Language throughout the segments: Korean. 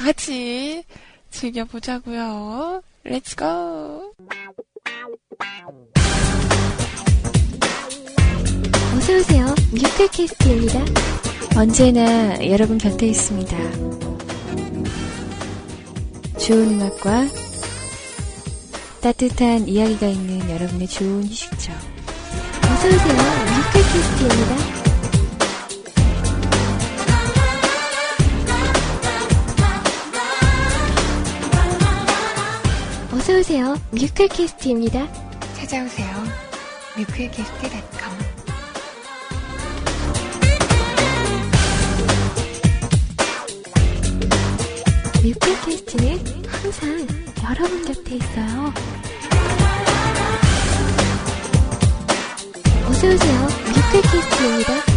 다 같이 즐겨보자고요. Let's go. 어서오세요. 뮤클캐스트입니다. 언제나 여러분 곁에 있습니다. 좋은 음악과 따뜻한 이야기가 있는 여러분의 좋은 휴식처. 어서오세요. 뮤클캐스트입니다. 어서오세요. 뮤클캐스트입니다. 찾아오세요. 뮤클캐스트.com 뮤클캐스트는 항상 여러분 곁에 있어요. 어서오세요. 뮤클캐스트입니다.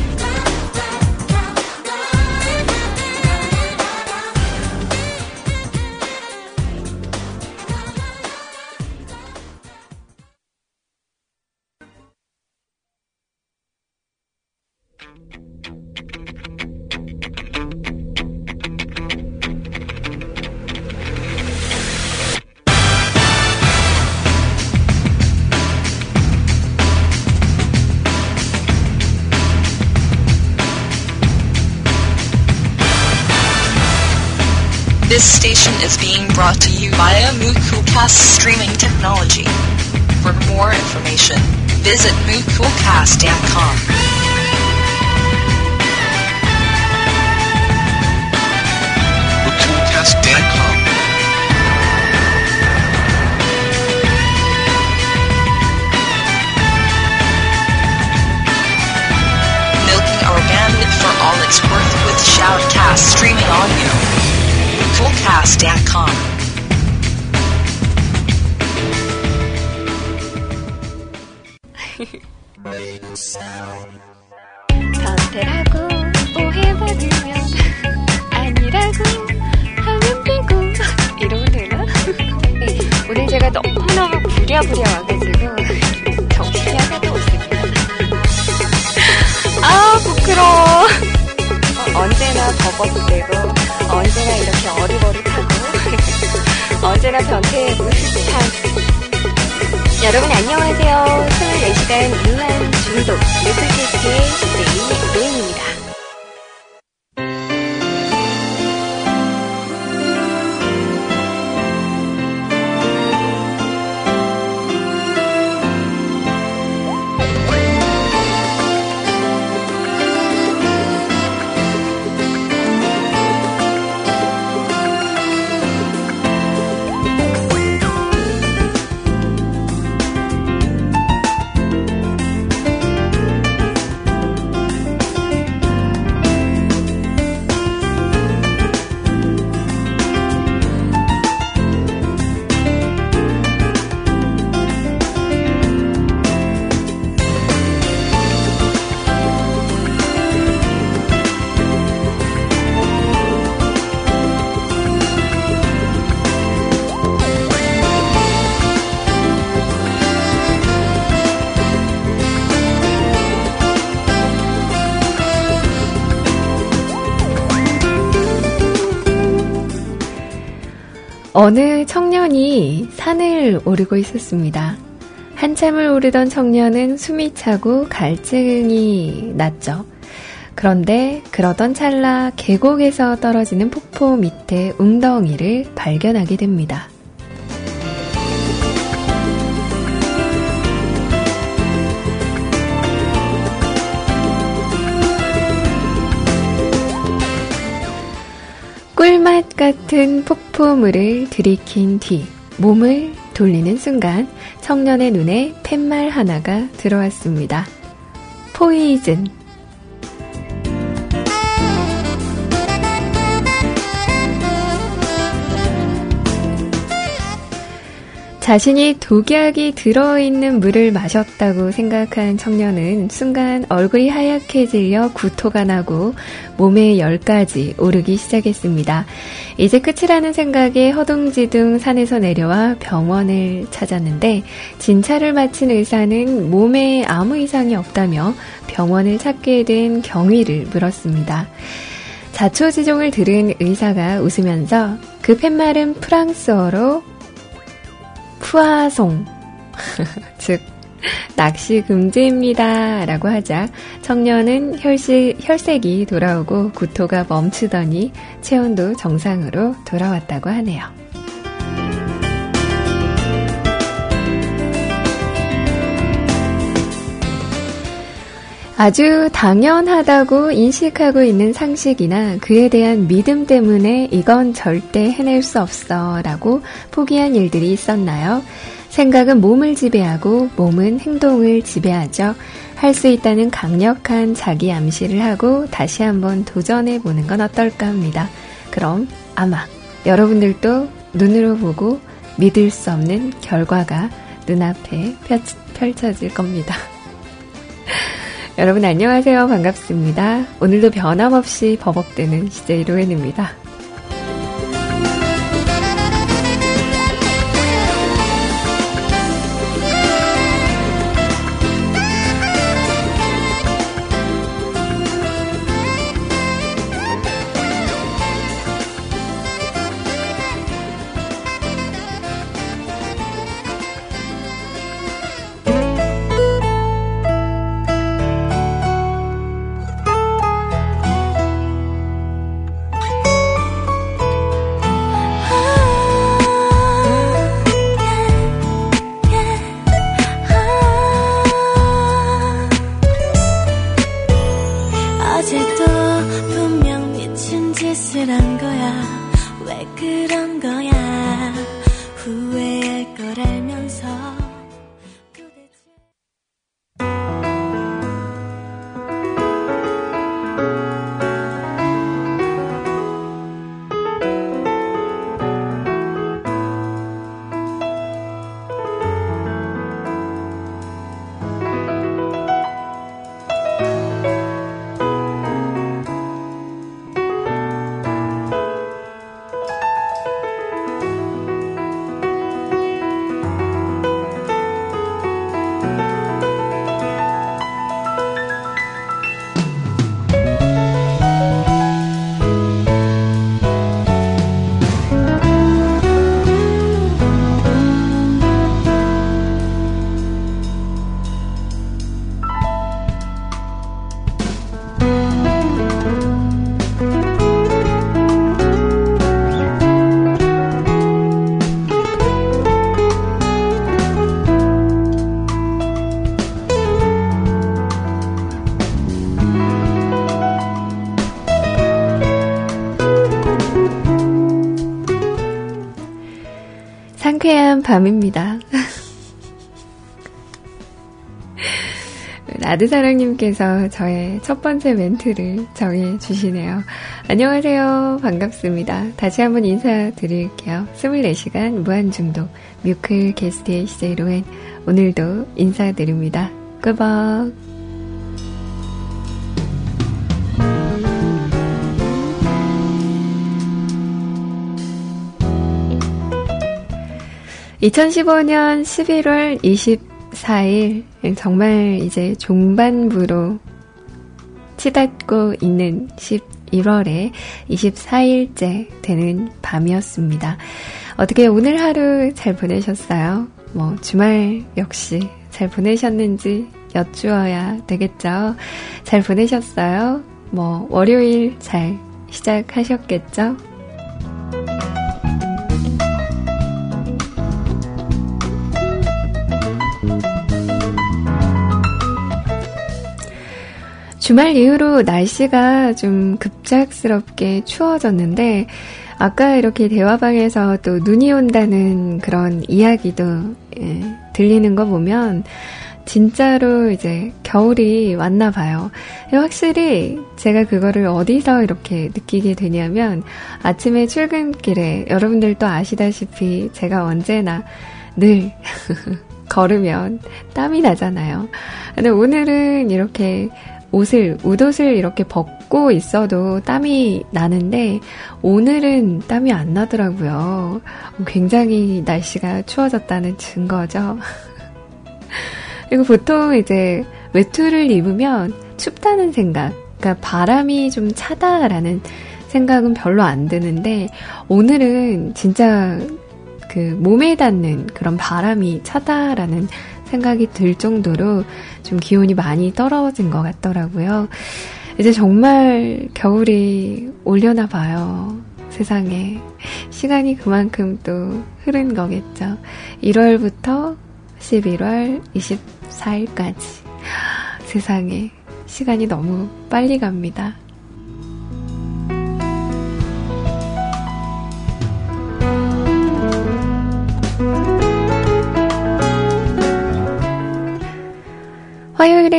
Brought to you via Moocoolcast streaming technology. For more information, visit moocoolcast.com. Booktoolcast.com. Milking our bandwidth for all it's worth with Shoutcast streaming audio. Moocoolcast.com. 변태라고 오해받으면 아니라고 하면 되고 이러면 되나? 네, 오늘 제가 너무너무 부랴부랴 와가지고 정신이 하나도 없습니다. 아 부끄러워. 어, 언제나 버벅대고 언제나 이렇게 어리버리하고 언제나 변태의 무스탄 여러분 안녕하세요. 24시간 유한 중독 뮤클캐스트의 DJ 노인입니다. 어느 청년이 산을 오르고 있었습니다. 한참을 오르던 청년은 숨이 차고 갈증이 났죠. 그런데 그러던 찰나 계곡에서 떨어지는 폭포 밑에 웅덩이를 발견하게 됩니다. 꿀맛 같은 폭포물을 들이킨 뒤 몸을 돌리는 순간 청년의 눈에 팻말 하나가 들어왔습니다. 포이즌. 자신이 독약이 들어있는 물을 마셨다고 생각한 청년은 순간 얼굴이 하얗게 질려 구토가 나고 몸에 열까지 오르기 시작했습니다. 이제 끝이라는 생각에 허둥지둥 산에서 내려와 병원을 찾았는데 진찰을 마친 의사는 몸에 아무 이상이 없다며 병원을 찾게 된 경위를 물었습니다. 자초지종을 들은 의사가 웃으면서 그 팻말은 프랑스어로 푸아송, 즉 낚시 금지입니다. 라고 하자 청년은 혈시, 혈색이 돌아오고 구토가 멈추더니 체온도 정상으로 돌아왔다고 하네요. 아주 당연하다고 인식하고 있는 상식이나 그에 대한 믿음 때문에 이건 절대 해낼 수 없어 라고 포기한 일들이 있었나요? 생각은 몸을 지배하고 몸은 행동을 지배하죠. 할 수 있다는 강력한 자기 암시를 하고 다시 한번 도전해 보는 건 어떨까 합니다. 그럼 아마 여러분들도 눈으로 보고 믿을 수 없는 결과가 눈앞에 펼쳐질 겁니다. 여러분 안녕하세요. 반갑습니다. 오늘도 변함없이 버벅대는 CJ 로엔입니다. ' 상쾌한 밤입니다. 라드사랑님께서 저의 첫 번째 멘트를 정해 주시네요. 안녕하세요. 반갑습니다. 다시 한번 인사드릴게요. 24시간 무한중독 뮤클 게스트의 CJ 로엔 오늘도 인사드립니다. 끄벅 2015년 11월 24일, 정말 이제 종반부로 치닫고 있는 11월에 24일째 되는 밤이었습니다. 어떻게 오늘 하루 잘 보내셨어요? 뭐, 주말 역시 잘 보내셨는지 여쭈어야 되겠죠? 잘 보내셨어요? 뭐, 월요일 잘 시작하셨겠죠? 주말 이후로 날씨가 좀 급작스럽게 추워졌는데, 아까 이렇게 대화방에서 또 눈이 온다는 그런 이야기도 예, 들리는 거 보면, 진짜로 이제 겨울이 왔나 봐요. 확실히 제가 그거를 어디서 이렇게 느끼게 되냐면 아침에 출근길에 여러분들도 아시다시피 제가 언제나 늘 걸으면 땀이 나잖아요. 근데 오늘은 이렇게 옷을, 웃옷을 이렇게 벗고 있어도 땀이 나는데, 오늘은 땀이 안 나더라고요. 굉장히 날씨가 추워졌다는 증거죠. 그리고 보통 이제 외투를 입으면 춥다는 생각, 그러니까 바람이 좀 차다라는 생각은 별로 안 드는데 오늘은 진짜 그 몸에 닿는 그런 바람이 차다라는 생각이 들 정도로 좀 기온이 많이 떨어진 것 같더라고요. 이제 정말 겨울이 올려나 봐요. 세상에. 시간이 그만큼 또 흐른 거겠죠. 1월부터 11월 24일까지. 세상에. 시간이 너무 빨리 갑니다.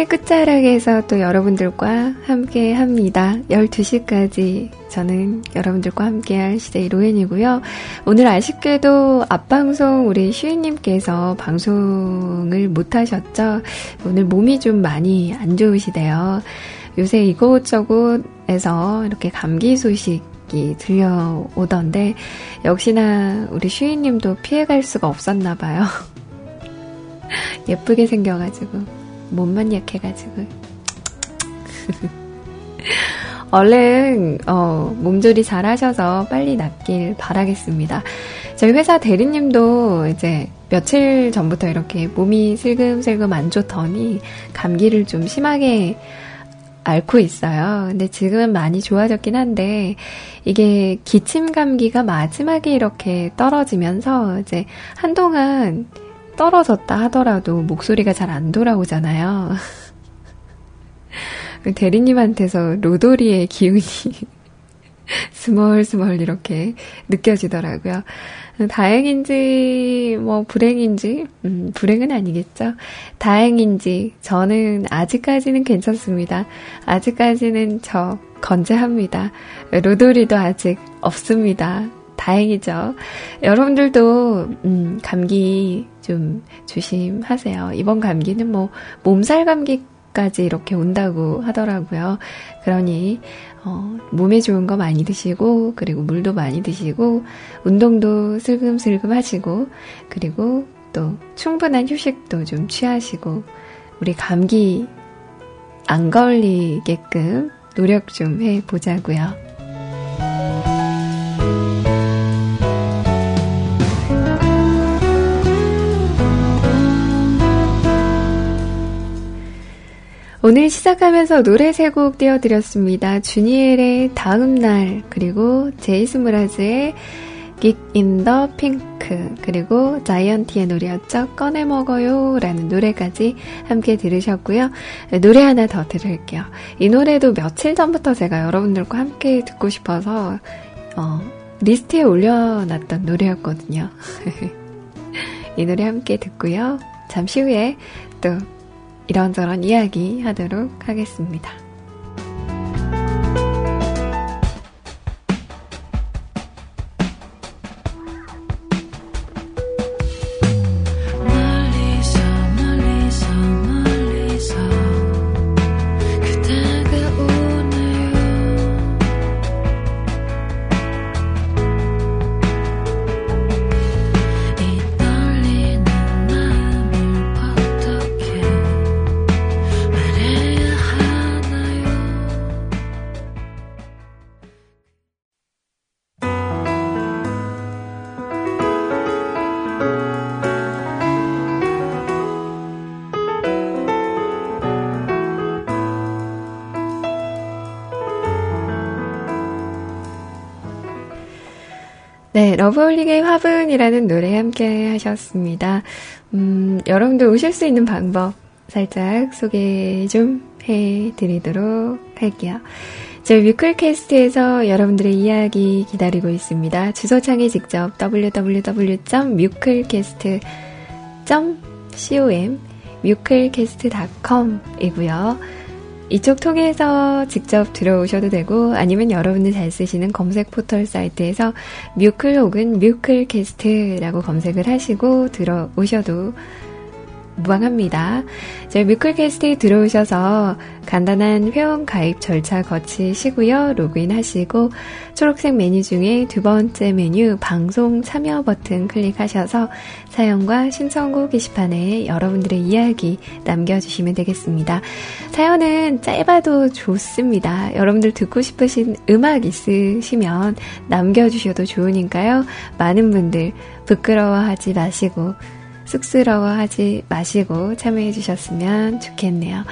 끝자락에서 또 여러분들과 함께 합니다. 12시까지 저는 여러분들과 함께 할 시대의 로엔이고요. 오늘 아쉽게도 앞방송 우리 슈이님께서 방송을 못 하셨죠? 오늘 몸이 좀 많이 안 좋으시대요. 요새 이곳저곳에서 이렇게 감기 소식이 들려오던데, 역시나 우리 슈이님도 피해갈 수가 없었나 봐요. 예쁘게 생겨가지고. 몸만 약해가지고. 얼른 어, 몸조리 잘 하셔서 빨리 낫길 바라겠습니다. 저희 회사 대리님도 이제 며칠 전부터 이렇게 몸이 슬금슬금 안 좋더니 감기를 좀 심하게 앓고 있어요. 근데 지금은 많이 좋아졌긴 한데 이게 기침 감기가 마지막에 이렇게 떨어지면서 이제 한동안 떨어졌다 하더라도 목소리가 잘 안 돌아오잖아요. 대리님한테서 로도리의 기운이 스멀스멀 이렇게 느껴지더라고요. 다행인지, 뭐, 불행인지, 음, 불행은 아니겠죠? 다행인지, 저는 아직까지는 괜찮습니다. 아직까지는 저 건재합니다. 로도리도 아직 없습니다. 다행이죠. 여러분들도, 음, 감기 좀 조심하세요. 이번 감기는 뭐, 몸살 감기까지 이렇게 온다고 하더라고요. 그러니, 어, 몸에 좋은 거 많이 드시고, 그리고 물도 많이 드시고, 운동도 슬금슬금 하시고, 그리고 또 충분한 휴식도 좀 취하시고, 우리 감기 안 걸리게끔 노력 좀 해보자고요. 오늘 시작하면서 노래 세 곡 띄워드렸습니다. 주니엘의 다음 날, 그리고 제이스 무라즈의 Geek in the Pink, 그리고 자이언티의 노래였죠. 꺼내 먹어요. 라는 노래까지 함께 들으셨고요. 노래 하나 더 들을게요. 이 노래도 며칠 전부터 제가 여러분들과 함께 듣고 싶어서, 어, 리스트에 올려놨던 노래였거든요. 이 노래 함께 듣고요. 잠시 후에 또 이런저런 이야기 하도록 하겠습니다. 러브홀릭의 화분이라는 노래 함께 하셨습니다. 음, 여러분들 오실 수 있는 방법 살짝 소개 좀 해드리도록 할게요. 저희 뮤클캐스트에서 여러분들의 이야기 기다리고 있습니다. 주소창에 직접 www.뮤클캐스트.com 뮤클캐스트.com 이고요. 이쪽 통해서 직접 들어오셔도 되고 아니면 여러분들 잘 쓰시는 검색 포털 사이트에서 뮤클 혹은 뮤클캐스트라고 검색을 하시고 들어오셔도 무방합니다. 저희 뮤클캐스트에 들어오셔서 간단한 회원 가입 절차 거치시고요. 로그인 하시고 초록색 메뉴 중에 두 번째 메뉴 방송 참여 버튼 클릭하셔서 사연과 신청곡 게시판에 여러분들의 이야기 남겨주시면 되겠습니다. 사연은 짧아도 좋습니다. 여러분들 듣고 싶으신 음악 있으시면 남겨주셔도 좋으니까요. 많은 분들 부끄러워하지 마시고 쑥스러워하지 마시고 참여해 주셨으면 좋겠네요.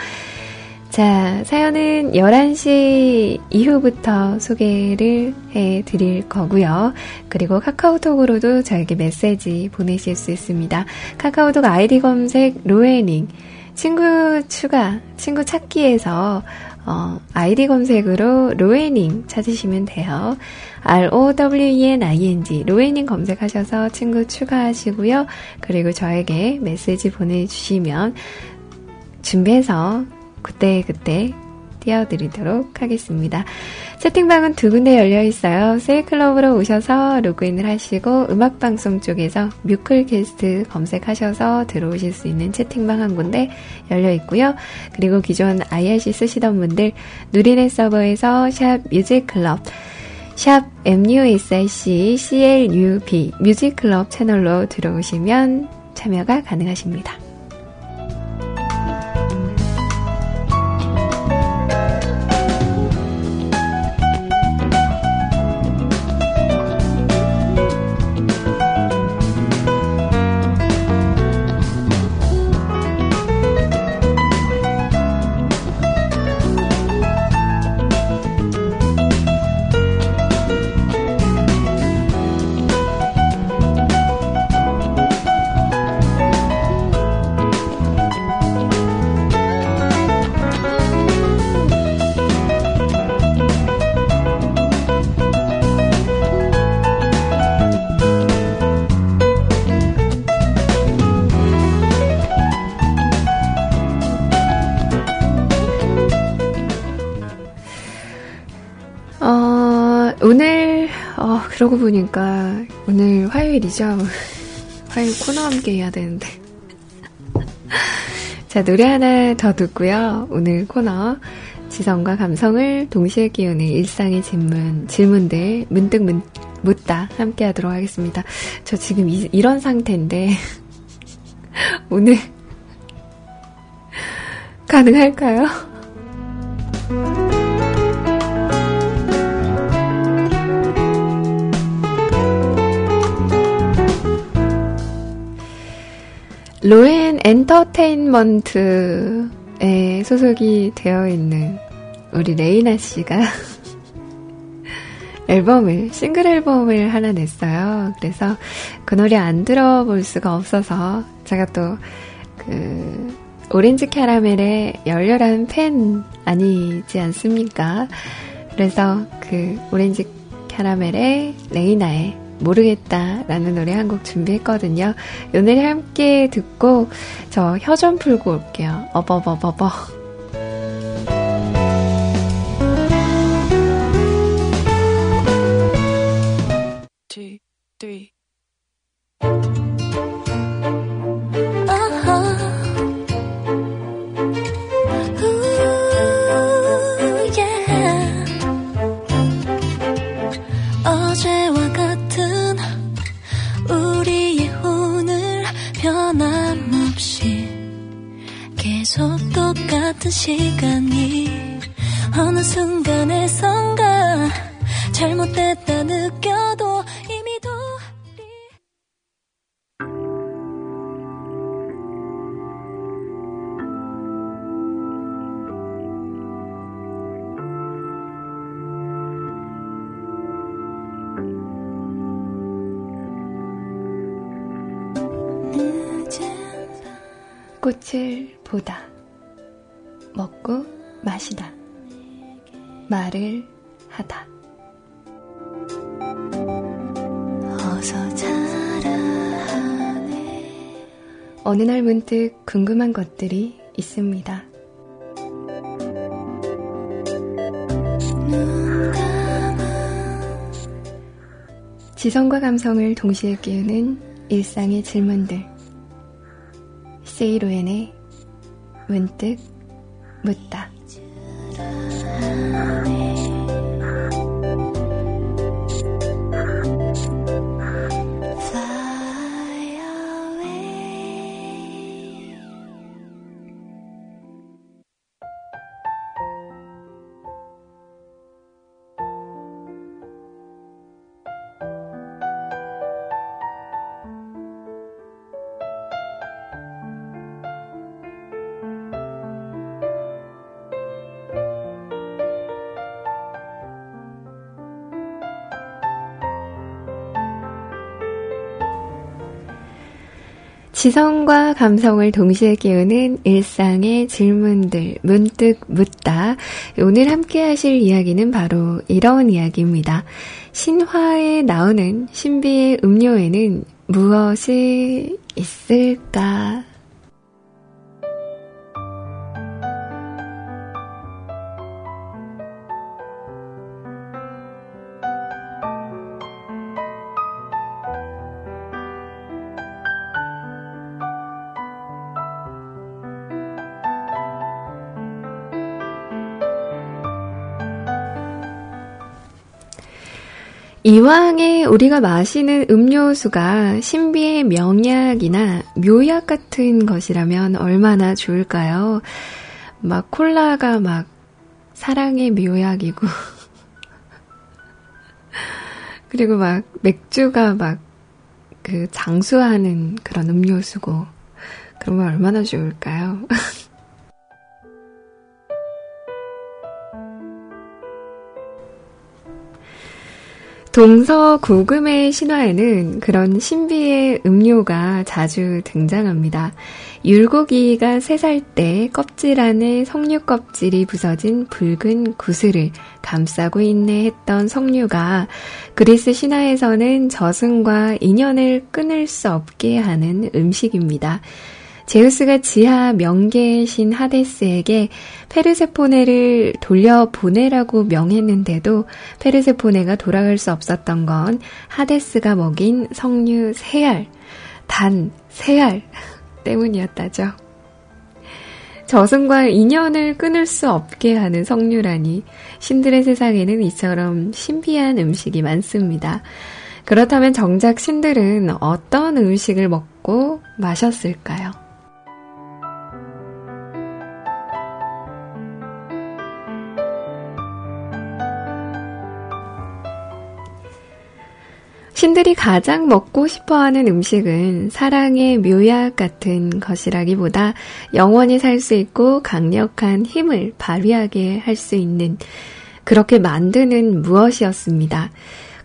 자, 사연은 11시 이후부터 소개를 해 드릴 거고요. 그리고 카카오톡으로도 저에게 메시지 보내실 수 있습니다. 카카오톡 아이디 검색 로에닝 친구 추가, 친구 찾기에서 어, 아이디 검색으로 로에닝 찾으시면 돼요. R-O-W-E-N-I-N-G 로에닝 검색하셔서 친구 추가하시고요. 그리고 저에게 메시지 보내주시면 준비해서 그때 그때 띄워드리도록 하겠습니다. 채팅방은 두 군데 열려 있어요. 세이클럽으로 오셔서 로그인을 하시고 음악방송 쪽에서 뮤클캐스트 검색하셔서 들어오실 수 있는 채팅방 한 군데 열려 있고요. 그리고 기존 IRC 쓰시던 분들 누리넷 서버에서 샵 뮤직클럽 샵 MUSIC CLUB 뮤직클럽 채널로 들어오시면 참여가 가능하십니다. 그러고 보니까 오늘 화요일이죠. 화요일 코너 함께 해야 되는데. 자, 노래 하나 더 듣고요. 오늘 코너 지성과 감성을 동시에 끼우는 일상의 질문, 질문들 문득 문, 묻다 함께 하도록 하겠습니다. 저 지금 이, 이런 상태인데 오늘 가능할까요? 로엔 엔터테인먼트에 소속이 되어 있는 우리 레이나 씨가 앨범을, 싱글 앨범을 하나 냈어요. 그래서 그 노래 안 들어볼 수가 없어서 제가 또 그 오렌지 캐러멜의 열렬한 팬 아니지 않습니까? 그래서 그 오렌지 캐러멜의 레이나의 모르겠다라는 노래 한 곡 준비했거든요. 이 노래 함께 듣고 저 혀 좀 풀고 올게요. 어버버버버. Two. 같은 시간이 어느 순간에선가 잘못됐다 느껴도 이미 돌이 꽃을 보다 먹고 마시다. 말을 하다. 어느 날 문득 궁금한 것들이 있습니다. 지성과 감성을 동시에 끼우는 일상의 질문들. 세이로엔의 문득 묻다. 지성과 감성을 동시에 깨우는 일상의 질문들 문득 묻다. 오늘 함께 하실 이야기는 바로 이런 이야기입니다. 신화에 나오는 신비의 음료에는 무엇이 있을까? 이왕에 우리가 마시는 음료수가 신비의 명약이나 묘약 같은 것이라면 얼마나 좋을까요? 막 콜라가 막 사랑의 묘약이고, 그리고 막 맥주가 막 그 장수하는 그런 음료수고, 그러면 얼마나 좋을까요? 동서 고금의 신화에는 그런 신비의 음료가 자주 등장합니다. 율곡이가 세살때 껍질 안에 석류 껍질이 부서진 붉은 구슬을 감싸고 있네 했던 석류가 그리스 신화에서는 저승과 인연을 끊을 수 없게 하는 음식입니다. 제우스가 지하 명계의 신 하데스에게 페르세포네를 돌려보내라고 명했는데도 페르세포네가 돌아갈 수 없었던 건 하데스가 먹인 석류 세알, 단 세알 때문이었다죠. 저승과 인연을 끊을 수 없게 하는 석류라니 신들의 세상에는 이처럼 신비한 음식이 많습니다. 그렇다면 정작 신들은 어떤 음식을 먹고 마셨을까요? 신들이 가장 먹고 싶어 하는 음식은 사랑의 묘약 같은 것이라기보다 영원히 살 수 있고 강력한 힘을 발휘하게 할 수 있는 그렇게 만드는 무엇이었습니다.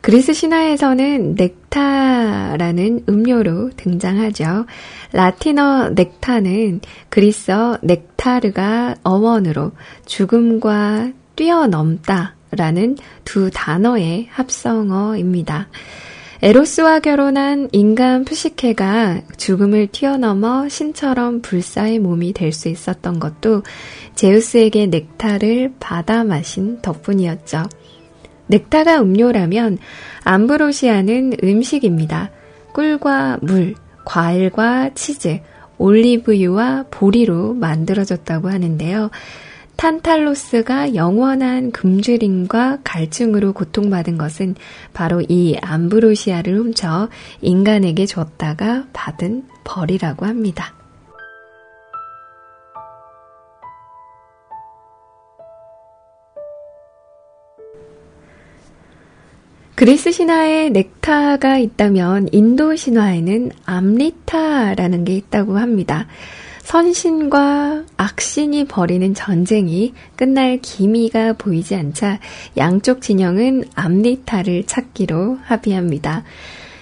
그리스 신화에서는 넥타라는 음료로 등장하죠. 라틴어 넥타는 그리스어 넥타르가 어원으로 죽음과 뛰어넘다 라는 두 단어의 합성어입니다. 에로스와 결혼한 인간 푸시케가 죽음을 튀어넘어 신처럼 불사의 몸이 될 수 있었던 것도 제우스에게 넥타를 받아 마신 덕분이었죠. 넥타가 음료라면 암브로시아는 음식입니다. 꿀과 물, 과일과 치즈, 올리브유와 보리로 만들어졌다고 하는데요. 탄탈로스가 영원한 금주림과 갈증으로 고통받은 것은 바로 이 암브로시아를 훔쳐 인간에게 줬다가 받은 벌이라고 합니다. 그리스 신화에 넥타가 있다면 인도 신화에는 암리타라는 게 있다고 합니다. 선신과 악신이 벌이는 전쟁이 끝날 기미가 보이지 않자 양쪽 진영은 암리타를 찾기로 합의합니다.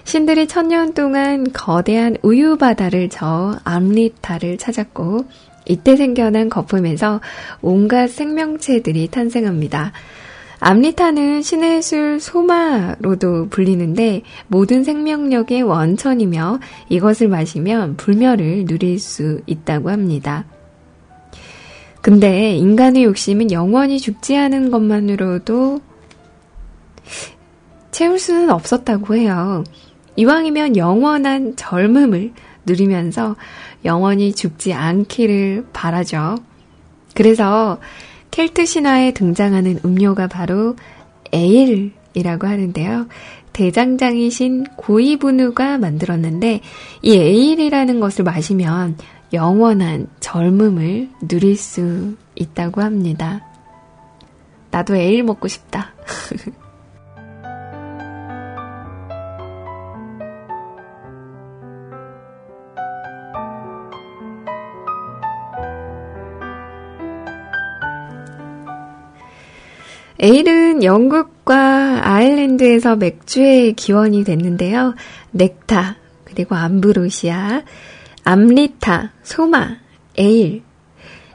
신들이 천년 동안 거대한 우유 바다를 저어 암리타를 찾았고 이때 생겨난 거품에서 온갖 생명체들이 탄생합니다. 암리타는 신의 술 소마로도 불리는데 모든 생명력의 원천이며 이것을 마시면 불멸을 누릴 수 있다고 합니다. 근데 인간의 욕심은 영원히 죽지 않은 것만으로도 채울 수는 없었다고 해요. 이왕이면 영원한 젊음을 누리면서 영원히 죽지 않기를 바라죠. 그래서 켈트 신화에 등장하는 음료가 바로 에일이라고 하는데요. 대장장이신 고이분우가 만들었는데 이 에일이라는 것을 마시면 영원한 젊음을 누릴 수 있다고 합니다. 나도 에일 먹고 싶다. 에일은 영국과 아일랜드에서 맥주의 기원이 됐는데요. 넥타, 그리고 암브로시아, 암리타, 소마, 에일.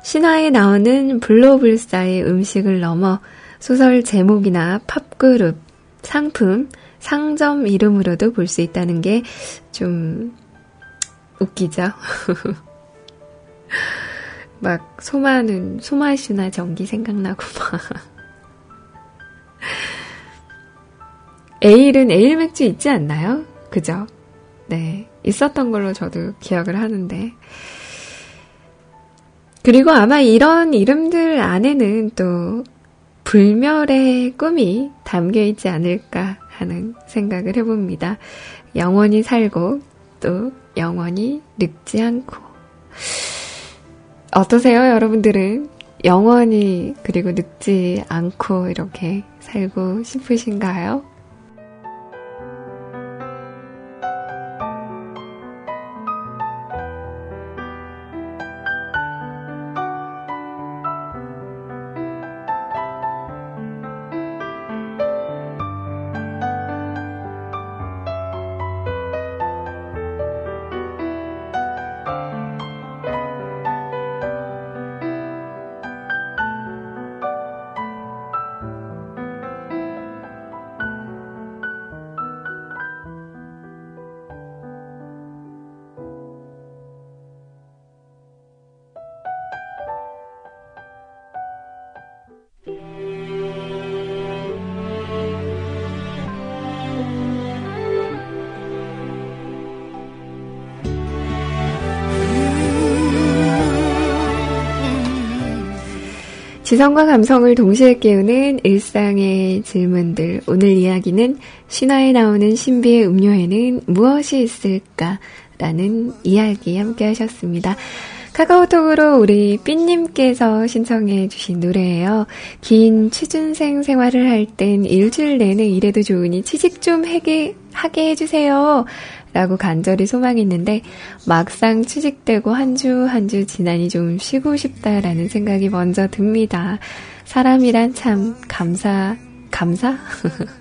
신화에 나오는 블로불사의 음식을 넘어 소설 제목이나 팝그룹, 상품, 상점 이름으로도 볼 수 있다는 게 좀 웃기죠? 막 소마는 소마슈나 전기 생각나고 막. 에일은 에일 맥주 있지 않나요? 그죠? 네. 있었던 걸로 저도 기억을 하는데. 그리고 아마 이런 이름들 안에는 또 불멸의 꿈이 담겨 있지 않을까 하는 생각을 해봅니다. 영원히 살고 또 영원히 늙지 않고. 어떠세요, 여러분들은? 영원히 그리고 늙지 않고 이렇게 살고 싶으신가요? 지성과 감성을 동시에 깨우는 일상의 질문들. 오늘 이야기는 신화에 나오는 신비의 음료에는 무엇이 있을까? 라는 이야기 함께 하셨습니다. 카카오톡으로 우리 삐님께서 신청해 주신 노래예요. 긴 취준생 생활을 할 땐 일주일 내내 일해도 좋으니 취직 좀 하게, 하게 해주세요. 라고 간절히 소망했는데 막상 취직되고 한주 한주 지나니 좀 쉬고 싶다라는 생각이 먼저 듭니다. 사람이란 참 감사, 감사?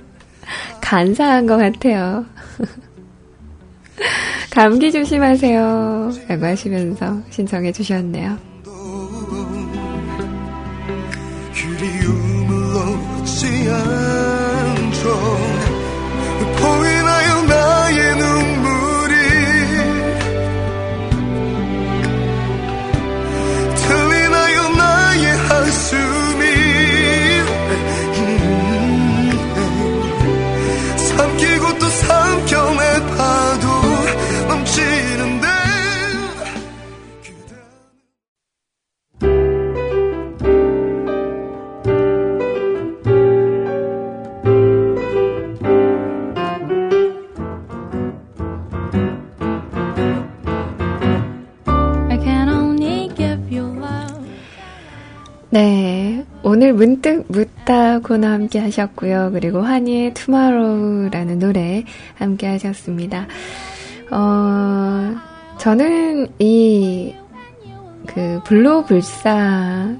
간사한 것 같아요. 감기 조심하세요. 라고 하시면서 신청해 주셨네요. 네. 오늘 문득 묻다고나 함께 하셨고요. 그리고 환희의 투마로우라는 노래 함께 하셨습니다. 어, 저는 이, 그, 블로불사의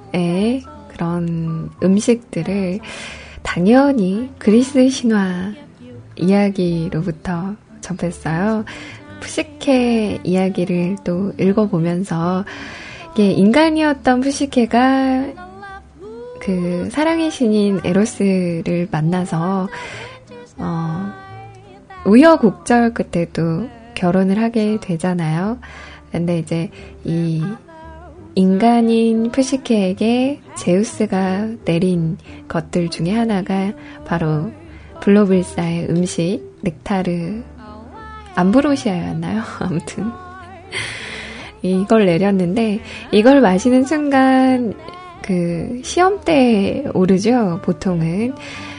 그런 음식들을 당연히 그리스 신화 이야기로부터 접했어요. 푸시케 이야기를 또 읽어보면서 이게 인간이었던 푸시케가 그 사랑의 신인 에로스를 만나서 어, 우여곡절 끝에 도 결혼을 하게 되잖아요. 근데 이제 이 인간인 푸시케에게 제우스가 내린 것들 중에 하나가 바로 블로블사의 음식 넥타르 암브로시아였나요? 아무튼 이걸 내렸는데 이걸 마시는 순간 그 시험 때 오르죠 보통은.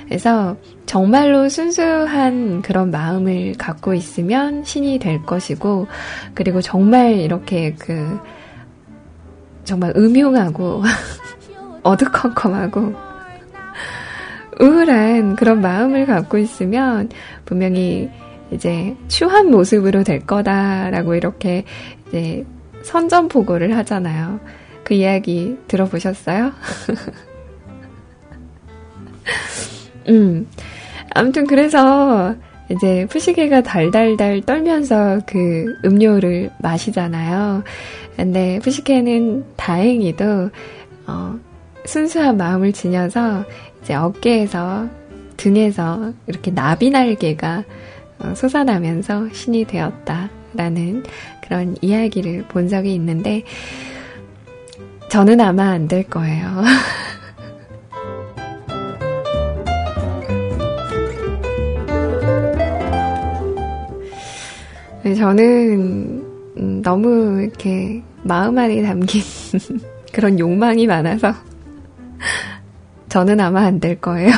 그래서 정말로 순수한 그런 마음을 갖고 있으면 신이 될 것이고 그리고 정말 이렇게 그 정말 음흉하고 어두컴컴하고 우울한 그런 마음을 갖고 있으면 분명히 이제 추한 모습으로 될 거다라고 이렇게 이제 선전포고를 하잖아요. 그 이야기 들어보셨어요? 음. 아무튼 그래서 이제 푸시개가 달달달 떨면서 그 음료를 마시잖아요. 근데 푸시개는 다행히도 어, 순수한 마음을 지녀서 이제 어깨에서 등에서 이렇게 나비 날개가 어, 솟아나면서 신이 되었다 라는 그런 이야기를 본 적이 있는데 저는 아마 안 될 거예요. 네, 저는 음, 너무 이렇게 마음 안에 담긴 그런 욕망이 많아서 저는 아마 안 될 거예요.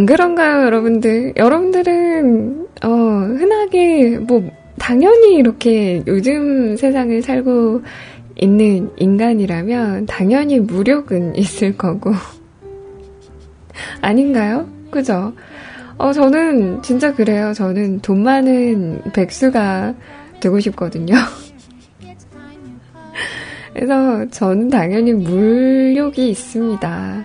안 그런가요, 여러분들? 여러분들은, 어, 흔하게, 뭐, 당연히 이렇게 요즘 세상을 살고 있는 인간이라면 당연히 무력은 있을 거고. 아닌가요? 그죠? 어, 저는 진짜 그래요. 저는 돈 많은 백수가 되고 싶거든요. 그래서 저는 당연히 물욕이 있습니다.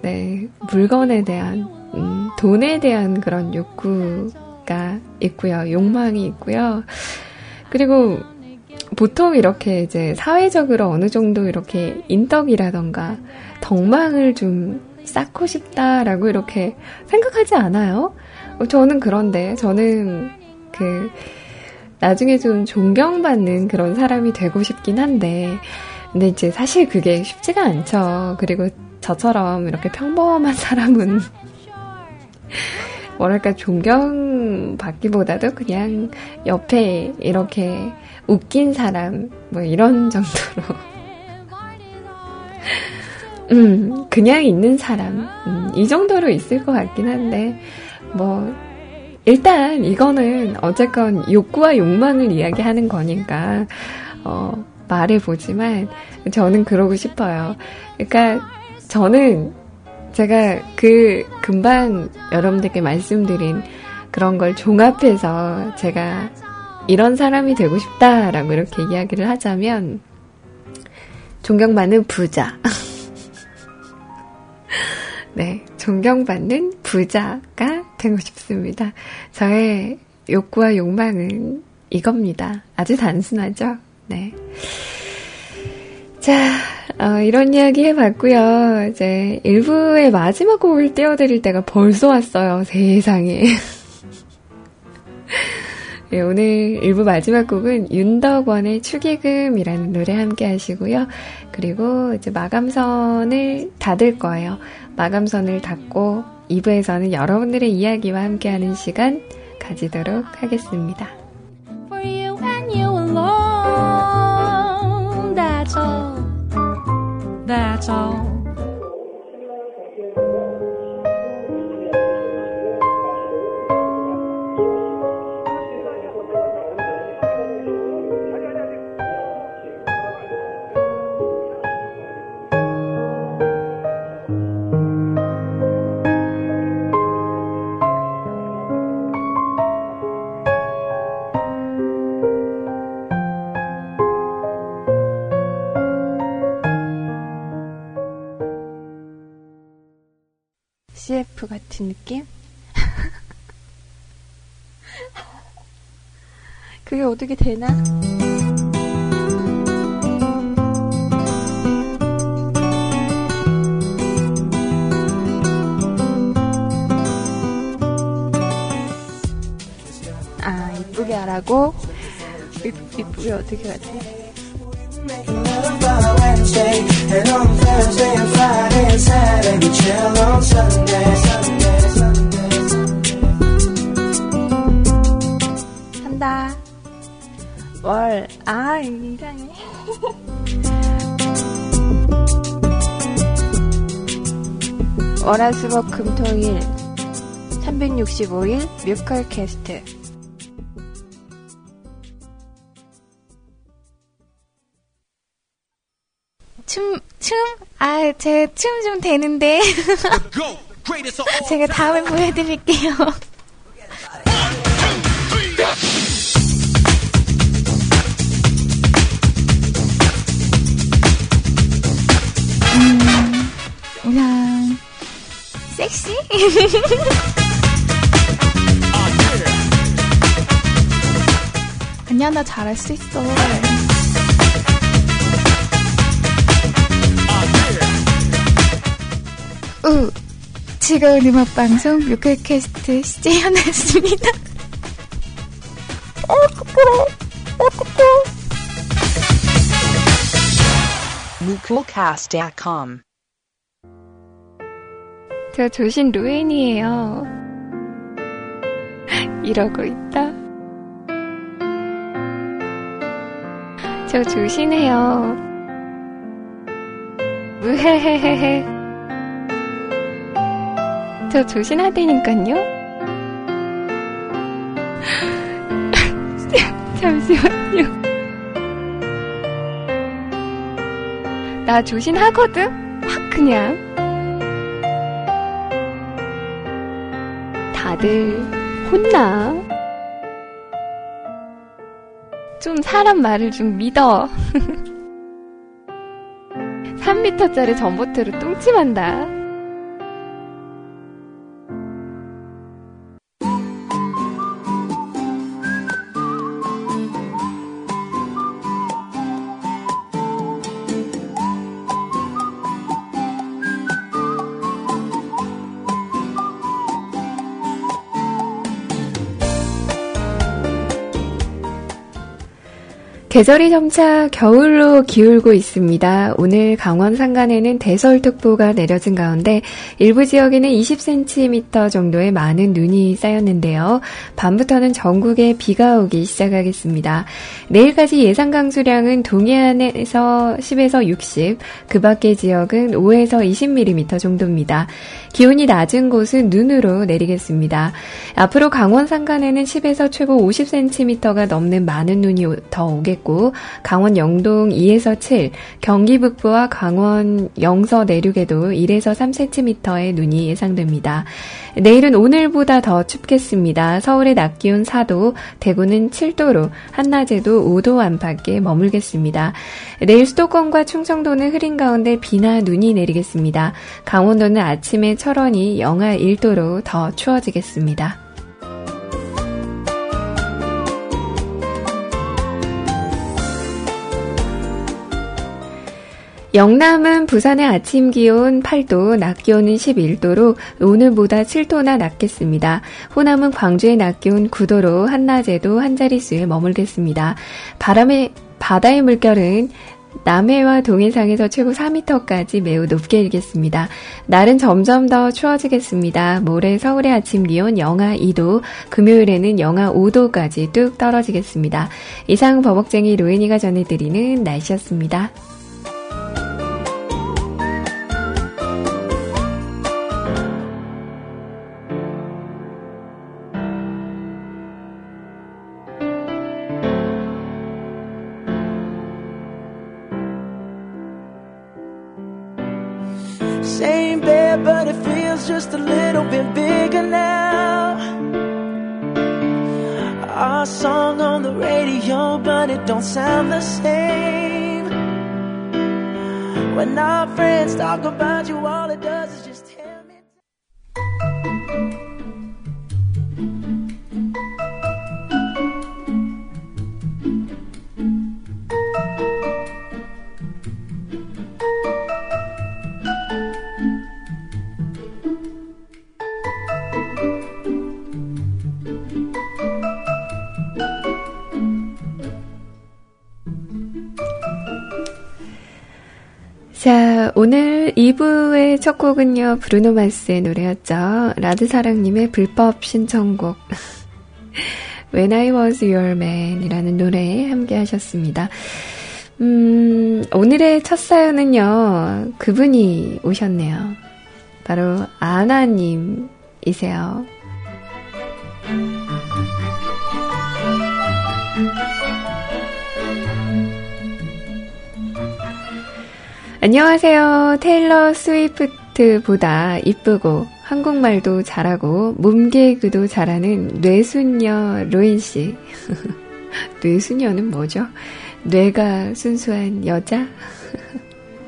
네, 물건에 대한, 음, 돈에 대한 그런 욕구, 욕구가 있고요. 욕망이 있고요. 그리고 보통 이렇게 이제 사회적으로 어느 정도 이렇게 인덕이라던가 덕망을 좀 쌓고 싶다라고 이렇게 생각하지 않아요? 저는 그런데 저는 그 나중에 좀 존경받는 그런 사람이 되고 싶긴 한데 근데 이제 사실 그게 쉽지가 않죠. 그리고 저처럼 이렇게 평범한 사람은 뭐랄까 존경받기보다도 그냥 옆에 이렇게 웃긴 사람 뭐 이런 정도로 음 그냥 있는 사람 음, 이 정도로 있을 것 같긴 한데 뭐 일단 이거는 어쨌건 욕구와 욕망을 이야기하는 거니까 어 말해보지만 저는 그러고 싶어요. 그러니까 저는 제가 그 금방 여러분들께 말씀드린 그런 걸 종합해서 제가 이런 사람이 되고 싶다라고 이렇게 이야기를 하자면 존경받는 부자. 네, 존경받는 부자가 되고 싶습니다. 저의 욕구와 욕망은 이겁니다. 아주 단순하죠? 네. 자, 어, 이런 이야기 해봤고요. 이제 1부의 마지막 곡을 띄워드릴 때가 벌써 왔어요. 세상에. 네, 오늘 1부 마지막 곡은 윤덕원의 축의금이라는 노래 함께 하시고요. 그리고 이제 마감선을 닫을 거예요. 마감선을 닫고 2부에서는 여러분들의 이야기와 함께하는 시간 가지도록 하겠습니다. For you and you alone, that's all. That's all. 같은 느낌? 그게 어떻게 되나? 아, 이쁘게 하라고? 이쁘게 어떻게 하지? Sunday, 월, 아, 이상해. 월화수목 금토일 365일 뮤컬 캐스트 춤, 춤? 아, 제 춤 좀 되는데. 제가 다음에 보여드릴게요. 섹시? 아니야, 나 잘할 수 있어. 우, 즐거운 음악방송 뮤클캐스트 CJ 현아였습니다. 어, 부끄러워. 어떡해. MooCoolCast.com. 저 조신 루엔이에요. 이러고 있다. 저 조신해요. 무헤헤헤헤. 저 조신하다니깐요? 잠시만요. 나 조신하거든? 확 그냥. 다들 혼나. 좀 사람 말을 좀 믿어. 3m짜리 전봇대로 뚱침한다. 계절이 점차 겨울로 기울고 있습니다. 오늘 강원 산간에는 대설특보가 내려진 가운데 일부 지역에는 20cm 정도의 많은 눈이 쌓였는데요. 밤부터는 전국에 비가 오기 시작하겠습니다. 내일까지 예상 강수량은 동해안에서 10에서 60, 그 밖의 지역은 5에서 20mm 정도입니다. 기온이 낮은 곳은 눈으로 내리겠습니다. 앞으로 강원 산간에는 10에서 최고 50cm가 넘는 많은 눈이 더 오겠고 강원 영동 2에서 7, 경기 북부와 강원 영서 내륙에도 1에서 3cm의 눈이 예상됩니다. 내일은 오늘보다 더 춥겠습니다. 서울의 낮 기온 4도, 대구는 7도로 한낮에도 5도 안팎에 머물겠습니다. 내일 수도권과 충청도는 흐린 가운데 비나 눈이 내리겠습니다. 강원도는 아침에 철원이 영하 1도로 더 추워지겠습니다. 영남은 부산의 아침 기온 8도, 낮 기온은 11도로 오늘보다 7도나 낮겠습니다. 호남은 광주의 낮 기온 9도로 한낮에도 한 자릿수에 머물겠습니다. 바람의 바다의 물결은 남해와 동해상에서 최고 4m까지 매우 높게 일겠습니다. 날은 점점 더 추워지겠습니다. 모레 서울의 아침 기온 영하 2도, 금요일에는 영하 5도까지 뚝 떨어지겠습니다. 이상 버벅쟁이 로엔이가 전해드리는 날씨였습니다. Sound the same. 2부의 첫 곡은요, 브루노 마스의 노래였죠. 라드사랑님의 불법 신청곡. When I Was Your Man 이라는 노래 함께 하셨습니다. 음, 오늘의 첫 사연은요, 그분이 오셨네요. 바로 아나님이세요. 안녕하세요. 테일러 스위프트보다 이쁘고 한국말도 잘하고 몸개그도 잘하는 뇌순녀 로인 씨. 뇌순녀는 뭐죠? 뇌가 순수한 여자?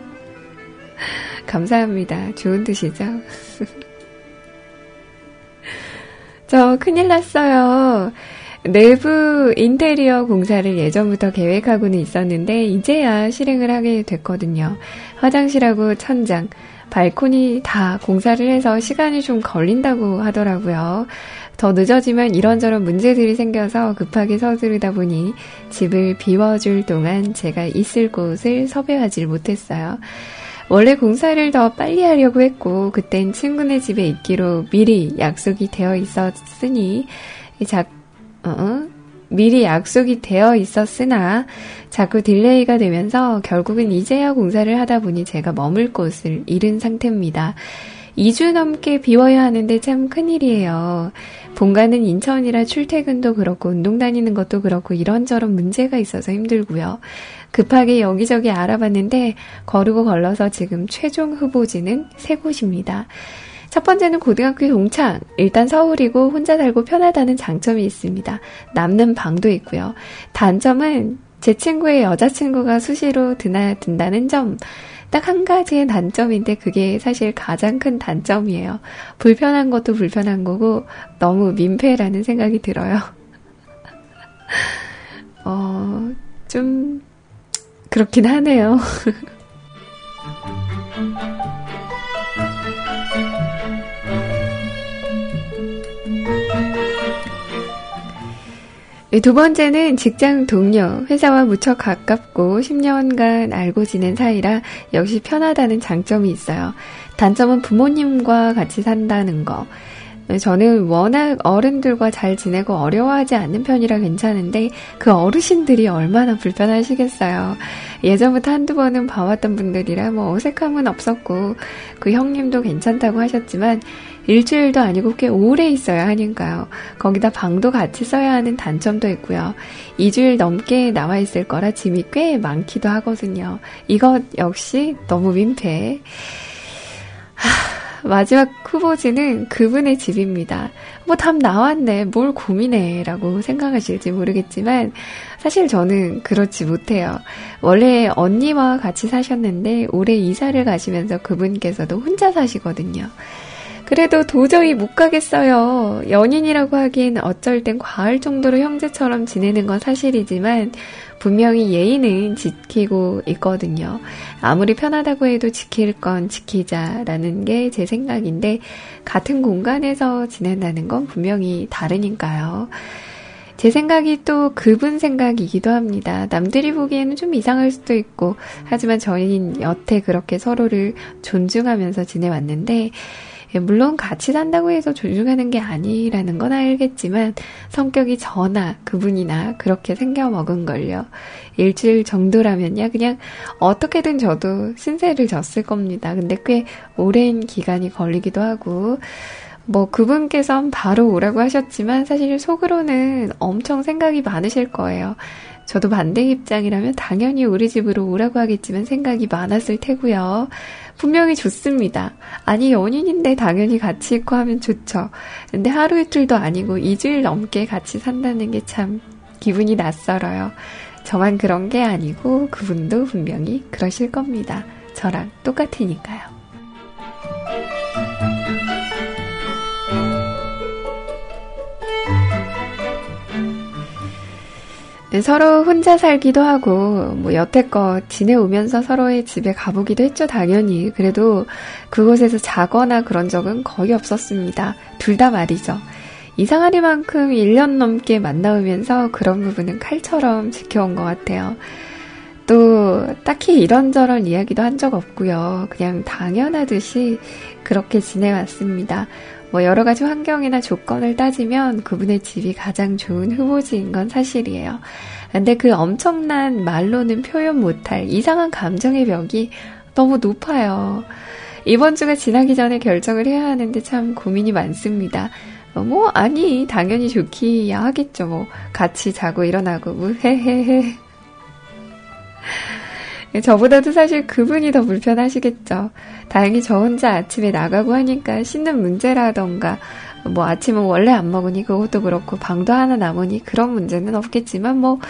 감사합니다. 좋은 뜻이죠? 저 큰일 났어요. 내부 인테리어 공사를 예전부터 계획하고는 있었는데 이제야 실행을 하게 됐거든요. 화장실하고 천장, 발코니 다 공사를 해서 시간이 좀 걸린다고 하더라고요. 더 늦어지면 이런저런 문제들이 생겨서 급하게 서두르다 보니 집을 비워줄 동안 제가 있을 곳을 섭외하지 못했어요. 원래 공사를 더 빨리 하려고 했고, 그땐 친구네 집에 있기로 미리 약속이 되어 있었으니, 자, 어? 미리 약속이 되어 있었으나 자꾸 delay가 되면서 결국은 이제야 공사를 하다 보니 제가 머물 곳을 잃은 상태입니다. 2주 넘게 비워야 하는데 참 큰일이에요. 본가는 인천이라 출퇴근도 그렇고 운동 다니는 것도 그렇고 이런저런 문제가 있어서 힘들고요. 급하게 여기저기 알아봤는데 거르고 걸러서 지금 최종 후보지는 세 곳입니다. 첫 번째는 고등학교 동창. 일단 서울이고 혼자 살고 편하다는 장점이 있습니다. 남는 방도 있고요. 단점은 제 친구의 여자친구가 수시로 드나 든다는 점. 딱 한 가지의 단점인데 그게 사실 가장 큰 단점이에요. 불편한 것도 불편한 거고 너무 민폐라는 생각이 들어요. 어, 좀 그렇긴 하네요. 두 번째는 직장 동료, 회사와 무척 가깝고 10년간 알고 지낸 사이라 역시 편하다는 장점이 있어요. 단점은 부모님과 같이 산다는 거. 저는 워낙 어른들과 잘 지내고 어려워하지 않는 편이라 괜찮은데 그 어르신들이 얼마나 불편하시겠어요. 예전부터 한두 번은 봐왔던 분들이라 뭐 어색함은 없었고 그 형님도 괜찮다고 하셨지만 일주일도 아니고 꽤 오래 있어야 하니까요. 거기다 방도 같이 써야 하는 단점도 있고요. 2주일 넘게 나와 있을 거라 짐이 꽤 많기도 하거든요. 이것 역시 너무 민폐. 하, 마지막 후보지는 그분의 집입니다. 뭐 답 나왔네. 뭘 고민해. 라고 생각하실지 모르겠지만, 사실 저는 그렇지 못해요. 원래 언니와 같이 사셨는데, 올해 이사를 가시면서 그분께서도 혼자 사시거든요. 그래도 도저히 못 가겠어요. 연인이라고 하기엔 어쩔 땐 과할 정도로 형제처럼 지내는 건 사실이지만 분명히 예의는 지키고 있거든요. 아무리 편하다고 해도 지킬 건 지키자라는 게 제 생각인데 같은 공간에서 지낸다는 건 분명히 다르니까요. 제 생각이 또 그분 생각이기도 합니다. 남들이 보기에는 좀 이상할 수도 있고, 하지만 저희는 여태 그렇게 서로를 존중하면서 지내왔는데, 예, 물론 같이 산다고 해서 존중하는 게 아니라는 건 알겠지만 성격이 저나 그분이나 그렇게 생겨 먹은 걸요. 일주일 정도라면야 그냥 어떻게든 저도 신세를 졌을 겁니다. 근데 꽤 오랜 기간이 걸리기도 하고 뭐 그분께선 바로 오라고 하셨지만 사실 속으로는 엄청 생각이 많으실 거예요. 저도 반대 입장이라면 당연히 우리 집으로 오라고 하겠지만 생각이 많았을 테고요. 분명히 좋습니다. 아니, 연인인데 당연히 같이 있고 하면 좋죠. 근데 하루 이틀도 아니고 2주일 넘게 같이 산다는 게 참 기분이 낯설어요. 저만 그런 게 아니고 그분도 분명히 그러실 겁니다. 저랑 똑같으니까요. 서로 혼자 살기도 하고, 뭐, 여태껏 지내오면서 서로의 집에 가보기도 했죠, 당연히. 그래도 그곳에서 자거나 그런 적은 거의 없었습니다. 둘 다 말이죠. 이상하리만큼 1년 넘게 만나오면서 그런 부분은 칼처럼 지켜온 것 같아요. 또 딱히 이런저런 이야기도 한 적 없고요. 그냥 당연하듯이 그렇게 지내왔습니다. 뭐 여러 가지 환경이나 조건을 따지면 그분의 집이 가장 좋은 후보지인 건 사실이에요. 근데 그 엄청난 말로는 표현 못할 이상한 감정의 벽이 너무 높아요. 이번 주가 지나기 전에 결정을 해야 하는데 참 고민이 많습니다. 어, 뭐, 아니, 당연히 좋기야 하겠죠. 뭐, 같이 자고 일어나고, 뭐, 헤헤헤. 저보다도 사실 그분이 더 불편하시겠죠. 다행히 저 혼자 아침에 나가고 하니까 씻는 문제라던가, 뭐 아침은 원래 안 먹으니 그것도 그렇고, 방도 하나 남으니 그런 문제는 없겠지만, 뭐,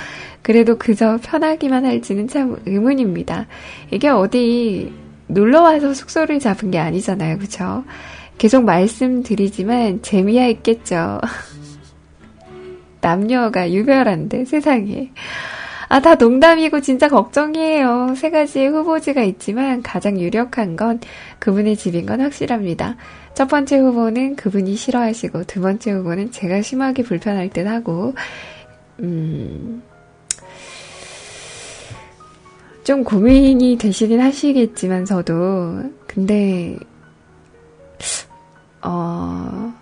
그래도 그저 편하기만 할지는 참 의문입니다. 이게 어디 놀러와서 숙소를 잡은 게 아니잖아요. 그쵸? 계속 말씀드리지만 재미야 있겠죠. 남녀가 유별한데 세상에. 아, 다 농담이고 진짜 걱정이에요. 세 가지의 후보지가 있지만 가장 유력한 건 그분의 집인 건 확실합니다. 첫 번째 후보는 그분이 싫어하시고 두 번째 후보는 제가 심하게 불편할 듯 하고, 음, 좀 고민이 되시긴 하시겠지만서도, 근데, 어,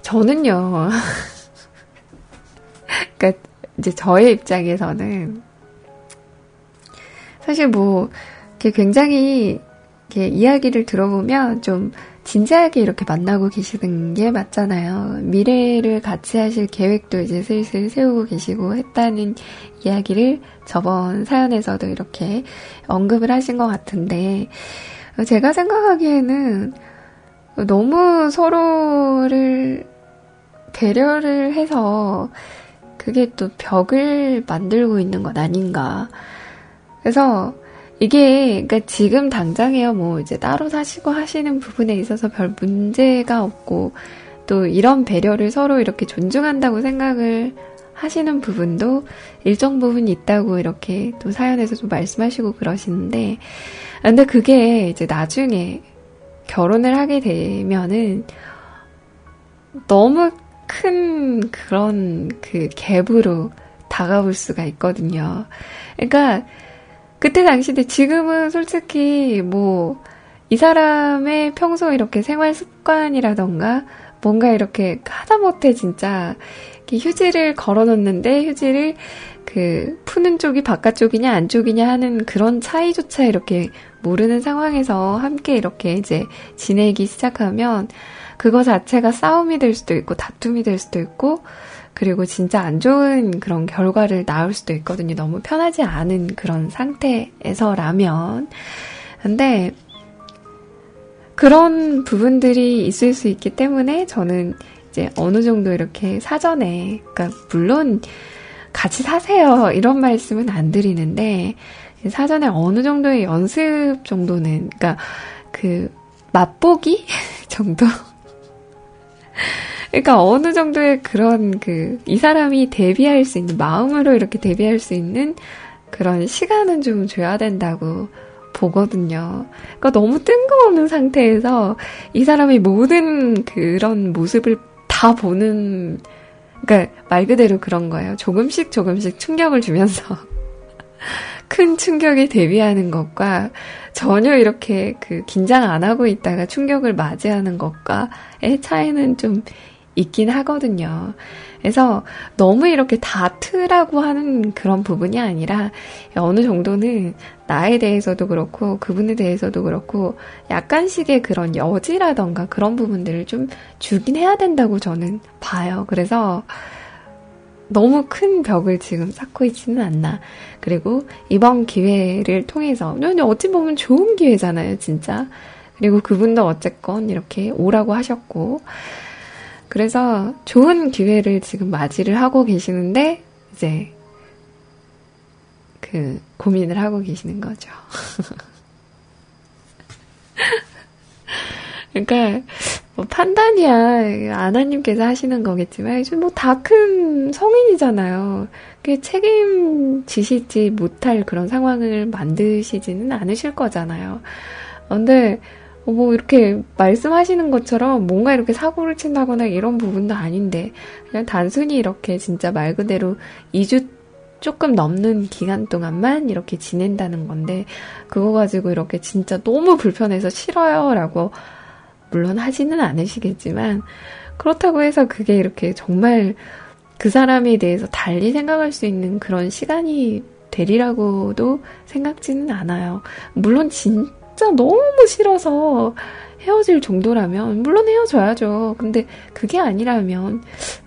저는요, 그니까, 이제 저의 입장에서는, 사실 뭐, 굉장히, 이렇게 이야기를 들어보면 좀 진지하게 이렇게 만나고 계시는 게 맞잖아요. 미래를 같이 하실 계획도 이제 슬슬 세우고 계시고 했다는 이야기를 저번 사연에서도 이렇게 언급을 하신 것 같은데, 제가 생각하기에는 너무 서로를 배려를 해서 그게 또 벽을 만들고 있는 것 아닌가. 그래서 이게 그러니까 지금 당장에요. 뭐 이제 따로 사시고 하시는 부분에 있어서 별 문제가 없고 또 이런 배려를 서로 이렇게 존중한다고 생각을 하시는 부분도 일정 부분 있다고 이렇게 또 사연에서 좀 말씀하시고 그러시는데 근데 그게 이제 나중에 결혼을 하게 되면은 너무 큰 그런 그 갭으로 다가올 수가 있거든요. 그러니까 그때 당시 때 지금은 솔직히 뭐 이 사람의 평소 이렇게 생활 습관이라던가 뭔가 이렇게 하다못해 진짜 휴지를 걸어놓는데 휴지를 그 푸는 쪽이 바깥쪽이냐 안쪽이냐 하는 그런 차이조차 이렇게 모르는 상황에서 함께 이렇게 이제 지내기 시작하면 그거 자체가 싸움이 될 수도 있고 다툼이 될 수도 있고 그리고 진짜 안 좋은 그런 결과를 낳을 수도 있거든요. 너무 편하지 않은 그런 상태에서라면. 근데 그런 부분들이 있을 수 있기 때문에 저는 이제 어느 정도 이렇게 사전에, 그러니까 물론 같이 사세요. 이런 말씀은 안 드리는데, 사전에 어느 정도의 연습 정도는, 그러니까 그 맛보기 정도? 그러니까 어느 정도의 그런 그, 이 사람이 대비할 수 있는, 마음으로 이렇게 대비할 수 있는 그런 시간은 좀 줘야 된다고 보거든요. 그러니까 너무 뜬금없는 상태에서 이 사람의 모든 그런 모습을 다 보는, 그러니까 말 그대로 그런 거예요. 조금씩 조금씩 충격을 주면서 큰 충격에 대비하는 것과 전혀 이렇게 그 긴장 안 하고 있다가 충격을 맞이하는 것과의 차이는 좀 있긴 하거든요. 그래서 너무 이렇게 다트라고 하는 그런 부분이 아니라 어느 정도는 나에 대해서도 그렇고 그분에 대해서도 그렇고 약간씩의 그런 여지라던가 그런 부분들을 좀 주긴 해야 된다고 저는 봐요. 그래서 너무 큰 벽을 지금 쌓고 있지는 않나. 그리고 이번 기회를 통해서, 어찌 보면 좋은 기회잖아요, 진짜. 그리고 그분도 어쨌건 이렇게 오라고 하셨고, 그래서 좋은 기회를 지금 맞이를 하고 계시는데, 이제, 그, 고민을 하고 계시는 거죠. 그러니까, 뭐 판단이야. 아나님께서 하시는 거겠지만, 뭐다 큰 성인이잖아요. 그 책임지시지 못할 그런 상황을 만드시지는 않으실 거잖아요. 근데, 어, 뭐 이렇게 말씀하시는 것처럼 뭔가 이렇게 사고를 친다거나 이런 부분도 아닌데 그냥 단순히 이렇게 진짜 말 그대로 2주 조금 넘는 기간 동안만 이렇게 지낸다는 건데 그거 가지고 이렇게 진짜 너무 불편해서 싫어요 라고 물론 하지는 않으시겠지만 그렇다고 해서 그게 이렇게 정말 그 사람에 대해서 달리 생각할 수 있는 그런 시간이 되리라고도 생각지는 않아요. 물론 진짜 너무 싫어서 헤어질 정도라면 물론 헤어져야죠. 근데 그게 아니라면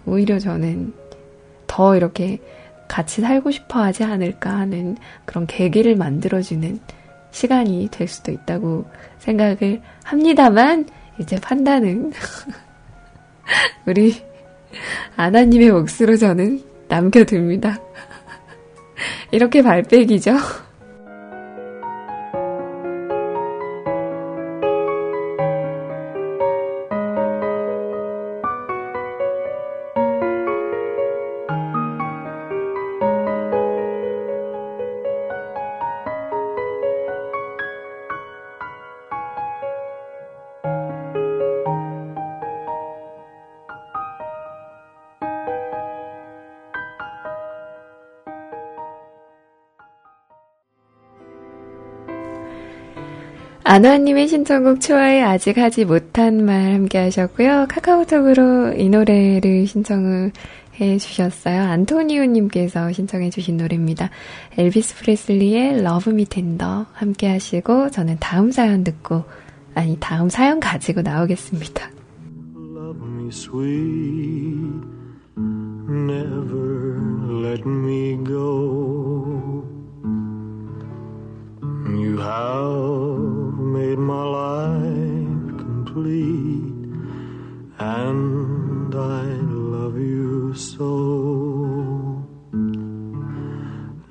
오히려 저는 더 이렇게 같이 살고 싶어 하지 않을까 하는 그런 계기를 만들어주는 시간이 될 수도 있다고 생각을 합니다만 이제 판단은 우리 아나님의 몫으로 저는 남겨둡니다. 이렇게 발빼기죠. 안화님의 신청곡 추하에 아직 하지 못한 말 함께 하셨고요. 카카오톡으로 이 노래를 신청을 해 주셨어요. 안토니오님께서 신청해 주신 노래입니다. 엘비스 프레슬리의 Love Me Tender 함께 하시고 저는 다음 사연 듣고 아니 다음 사연 가지고 나오겠습니다. You have made my life complete, and I love you so.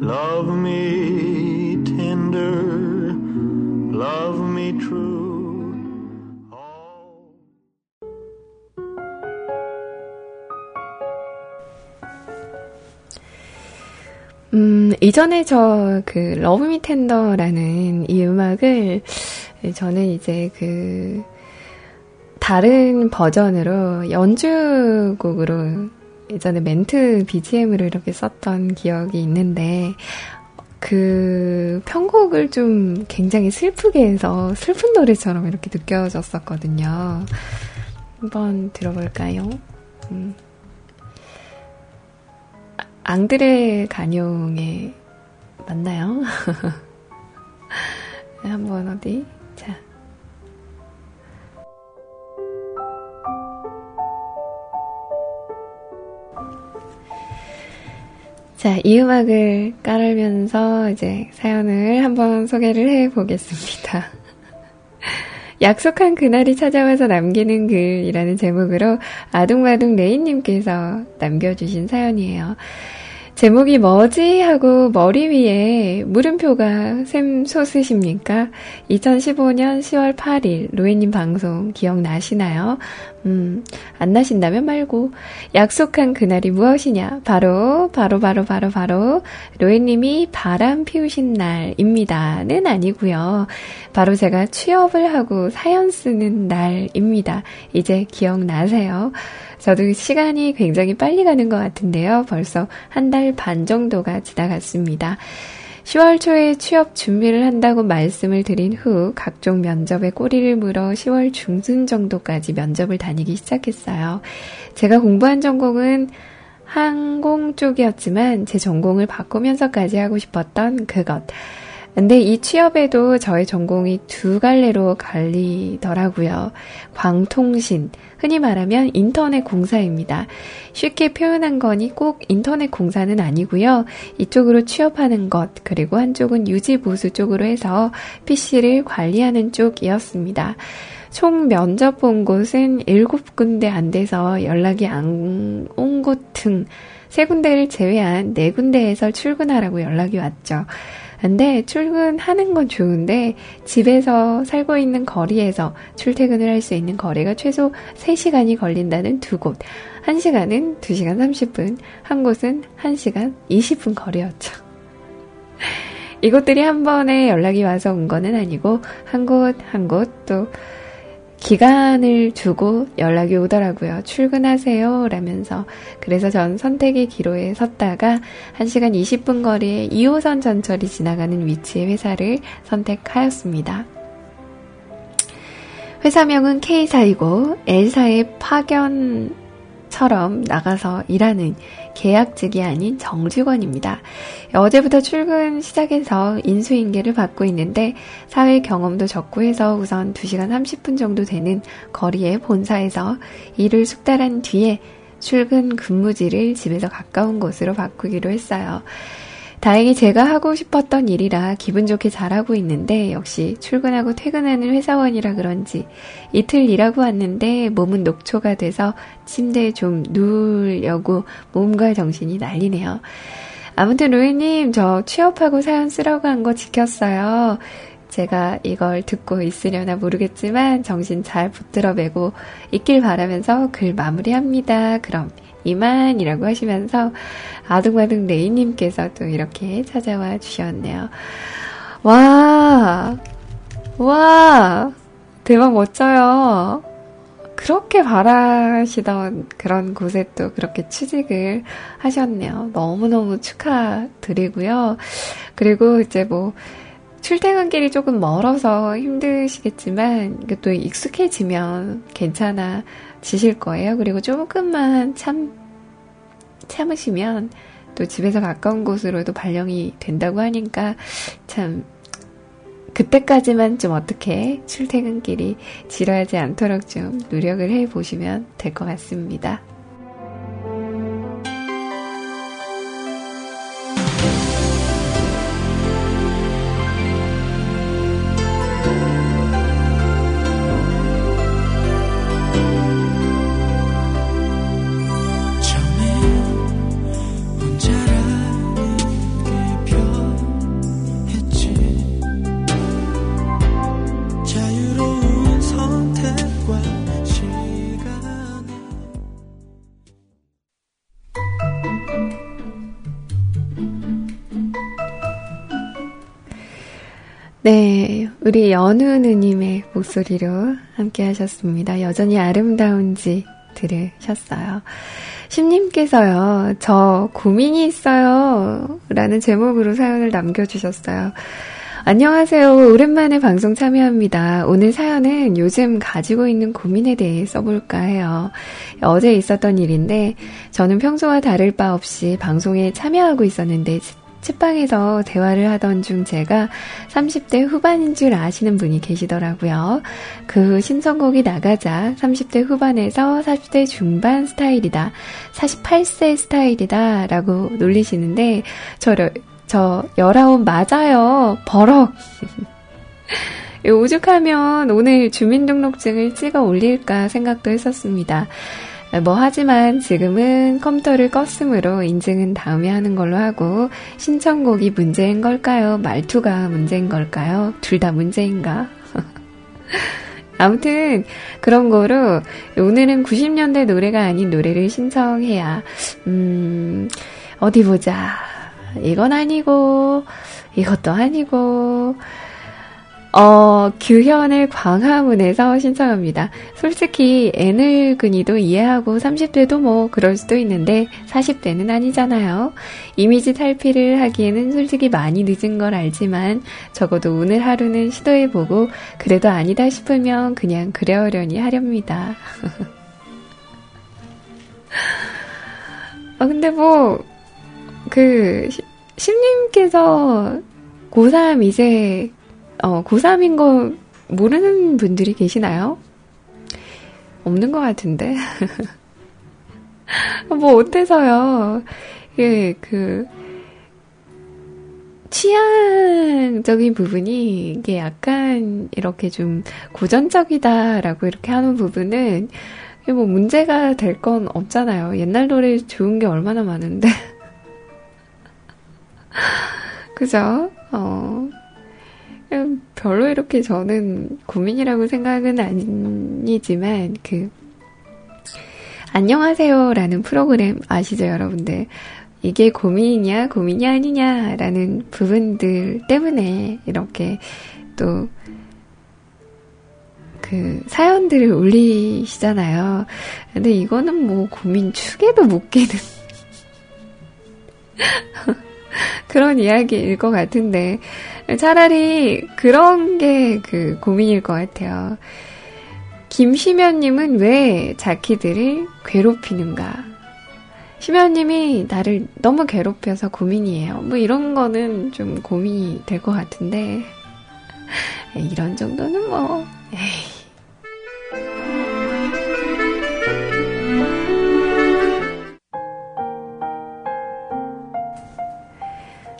Love me tender, love me true. 음, 이전에 저 그 Love Me Tender라는 이 음악을 저는 이제 그 다른 버전으로 연주곡으로 예전에 멘트 BGM으로 이렇게 썼던 기억이 있는데 그 편곡을 좀 굉장히 슬프게 해서 슬픈 노래처럼 이렇게 느껴졌었거든요. 한번 들어볼까요? 음. 앙드레 간용에 맞나요? 한번 어디? 자. 자, 이 음악을 깔으면서 이제 사연을 한번 소개를 해 보겠습니다. 약속한 그날이 찾아와서 남기는 글이라는 제목으로 아둥바둥 레인님께서 남겨주신 사연이에요. 제목이 뭐지? 하고 머리 위에 물음표가 샘솟으십니까? 2015년 10월 8일 로에님 방송 기억나시나요? 음, 안 나신다면 말고 약속한 그날이 무엇이냐? 바로 바로 바로 바로 바로 로에님이 바람 피우신 날입니다는 아니고요. 바로 제가 취업을 하고 사연 쓰는 날입니다. 이제 기억나세요? 저도 시간이 굉장히 빨리 가는 것 같은데요. 벌써 한 달 반 정도가 지나갔습니다. 10월 초에 취업 준비를 한다고 말씀을 드린 후 각종 면접에 꼬리를 물어 10월 중순 정도까지 면접을 다니기 시작했어요. 제가 공부한 전공은 항공 쪽이었지만 제 전공을 바꾸면서까지 하고 싶었던 그것. 근데 이 취업에도 저의 전공이 두 갈래로 갈리더라고요. 광통신, 흔히 말하면 인터넷 공사입니다. 쉽게 표현한 거니 꼭 인터넷 공사는 아니고요. 이쪽으로 취업하는 것, 그리고 한쪽은 유지 보수 쪽으로 해서 PC를 관리하는 쪽이었습니다. 총 면접 본 곳은 7군데 안 돼서 연락이 안 온 곳등세 군데를 제외한 네 군데에서 출근하라고 연락이 왔죠. 근데 출근하는 건 좋은데 집에서 살고 있는 거리에서 출퇴근을 할 수 있는 거리가 최소 3시간이 걸린다는 두 곳. 한 시간은 2시간 30분, 한 곳은 1시간 20분 거리였죠. 이곳들이 한 번에 연락이 와서 온 거는 아니고 한 곳 한 곳 또 기간을 두고 연락이 오더라고요. 출근하세요. 라면서. 그래서 전 선택의 기로에 섰다가 1시간 20분 거리에 2호선 전철이 지나가는 위치의 회사를 선택하였습니다. 회사명은 K사이고 L사의 파견 처럼 나가서 일하는 계약직이 아닌 정직원입니다. 어제부터 출근 시작해서 인수인계를 받고 있는데 사회 경험도 적고 해서 우선 2시간 30분 정도 되는 거리의 본사에서 일을 숙달한 뒤에 출근 근무지를 집에서 가까운 곳으로 바꾸기로 했어요. 다행히 제가 하고 싶었던 일이라 기분 좋게 잘하고 있는데 역시 출근하고 퇴근하는 회사원이라 그런지 이틀 일하고 왔는데 몸은 녹초가 돼서 침대에 좀 누우려고 몸과 정신이 난리네요. 아무튼 로이님 저 취업하고 사연 쓰라고 한 거 지켰어요. 제가 이걸 듣고 있으려나 모르겠지만 정신 잘 붙들어 매고 있길 바라면서 글 마무리합니다. 그럼 이만이라고 하시면서 아둥바둥 레이님께서 또 이렇게 찾아와 주셨네요. 와, 와, 대박 멋져요. 그렇게 바라시던 그런 곳에 또 그렇게 취직을 하셨네요. 너무너무 축하드리고요. 그리고 이제 뭐, 출퇴근 길이 조금 멀어서 힘드시겠지만, 또 익숙해지면 괜찮아 지실 거예요. 그리고 조금만 참 참으시면 또 집에서 가까운 곳으로도 발령이 된다고 하니까 참 그때까지만 좀 어떻게 출퇴근길이 지루하지 않도록 좀 노력을 해 보시면 될 것 같습니다. 우리 연우 누님의 목소리로 함께 하셨습니다. 여전히 아름다운지 들으셨어요. 심님께서요, 저 고민이 있어요. 라는 제목으로 사연을 남겨주셨어요. 안녕하세요. 오랜만에 방송 참여합니다. 오늘 사연은 요즘 가지고 있는 고민에 대해 써볼까 해요. 어제 있었던 일인데, 저는 평소와 다를 바 없이 방송에 참여하고 있었는데, 책방에서 대화를 하던 중 제가 30대 후반인 줄 아시는 분이 계시더라고요. 그 신청곡이 나가자 30대 후반에서 40대 중반 스타일이다. 48세 스타일이다. 라고 놀리시는데, 저를, 저, 19 맞아요. 버럭. 오죽하면 오늘 주민등록증을 찍어 올릴까 생각도 했었습니다. 뭐 하지만 지금은 컴퓨터를 껐으므로 인증은 다음에 하는 걸로 하고 신청곡이 문제인 걸까요? 말투가 문제인 걸까요? 둘 다 문제인가? 아무튼 그런 거로 오늘은 90년대 노래가 아닌 노래를 신청해야 음 어디 보자 이건 아니고 이것도 아니고 어, 규현의 광화문에서 신청합니다. 솔직히 애늙은이도 이해하고 30대도 뭐 그럴 수도 있는데 40대는 아니잖아요. 이미지 탈피를 하기에는 솔직히 많이 늦은 걸 알지만 적어도 오늘 하루는 시도해보고 그래도 아니다 싶으면 그냥 그래오려니 하렵니다. 아, 근데 뭐, 그, 심님께서 고3 이제 어, 고3인 거 모르는 분들이 계시나요? 없는 것 같은데. 뭐, 어때서요? 예, 그, 취향적인 부분이 이게 약간 이렇게 좀 고전적이다라고 이렇게 하는 부분은 뭐 문제가 될 건 없잖아요. 옛날 노래 좋은 게 얼마나 많은데. 그죠? 어, 별로 이렇게 저는 고민이라고 생각은 아니지만, 그, 안녕하세요라는 프로그램 아시죠, 여러분들? 이게 고민이냐, 고민이 아니냐라는 부분들 때문에 이렇게 또, 그 사연들을 올리시잖아요. 근데 이거는 뭐 고민 축에도 못 끼는 그런 이야기일 것 같은데 차라리 그런 게 그 고민일 것 같아요. 김시면님은 왜 자키들을 괴롭히는가? 시면님이 나를 너무 괴롭혀서 고민이에요. 뭐 이런 거는 좀 고민이 될 것 같은데 이런 정도는 뭐 에이.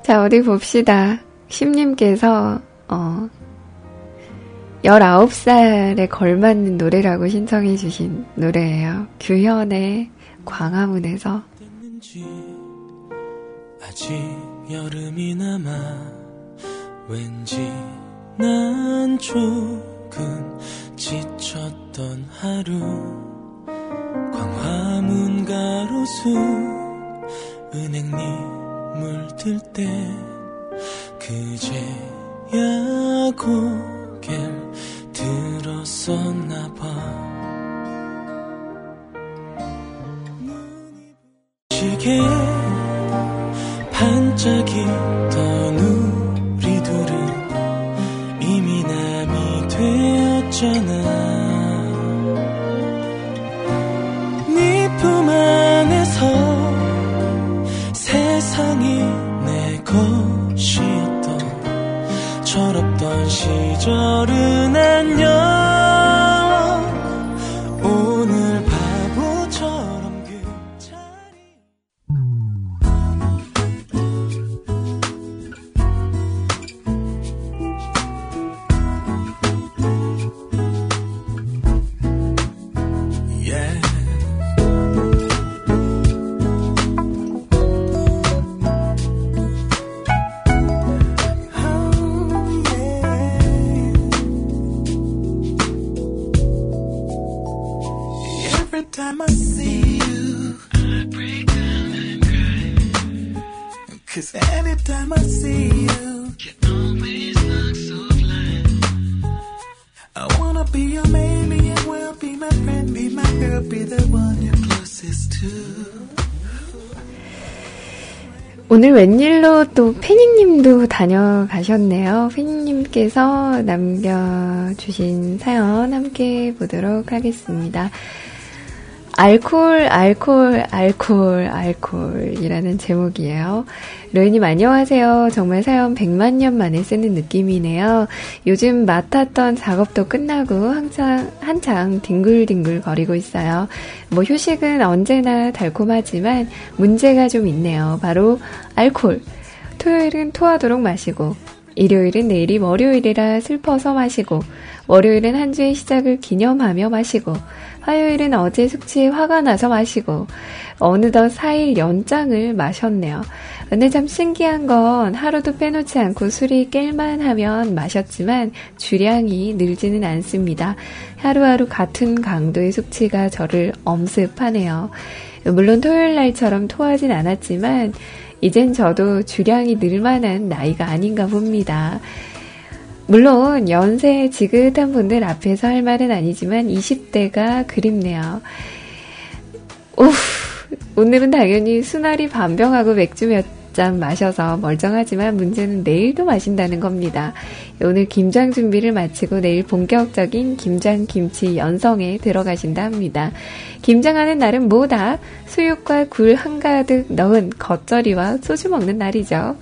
자, 어디 봅시다. 심님께서, 어, 19살에 걸맞는 노래라고 신청해주신 노래예요. 규현의 광화문에서. 아직 여름이 남아 왠지 난 조금 지쳤던 하루 광화문 가로수 은행잎 물들 때 그제야 고개를 들었었나 봐. 시계 반짝이던 우리 둘은 이미 남이 되었잖아 시절은 안녕 오늘 웬일로 또 패닝님도 다녀가셨네요. 패닝님께서 남겨주신 사연 함께 보도록 하겠습니다. 알콜, 알콜, 알콜, 알콜이라는 제목이에요. 로이님 안녕하세요. 정말 사연 100만 년 만에 쓰는 느낌이네요. 요즘 맡았던 작업도 끝나고 한창, 한창 뒹굴뒹굴 거리고 있어요. 뭐 휴식은 언제나 달콤하지만 문제가 좀 있네요. 바로 알콜. 토요일은 토하도록 마시고, 일요일은 내일이 월요일이라 슬퍼서 마시고, 월요일은 한 주의 시작을 기념하며 마시고, 화요일은 어제 숙취에 화가 나서 마시고 어느덧 4일 연장을 마셨네요. 근데 참 신기한 건 하루도 빼놓지 않고 술이 깰만 하면 마셨지만 주량이 늘지는 않습니다. 하루하루 같은 강도의 숙취가 저를 엄습하네요. 물론 토요일 날처럼 토하진 않았지만 이젠 저도 주량이 늘만한 나이가 아닌가 봅니다. 물론 연세 지긋한 분들 앞에서 할 말은 아니지만 20대가 그립네요. 오, 오늘은 당연히 수나리 반병하고 맥주 몇 잔 마셔서 멀쩡하지만 문제는 내일도 마신다는 겁니다. 오늘 김장 준비를 마치고 내일 본격적인 김장 김치 연성에 들어가신다 합니다. 김장하는 날은 뭐다? 수육과 굴 한가득 넣은 겉절이와 소주 먹는 날이죠.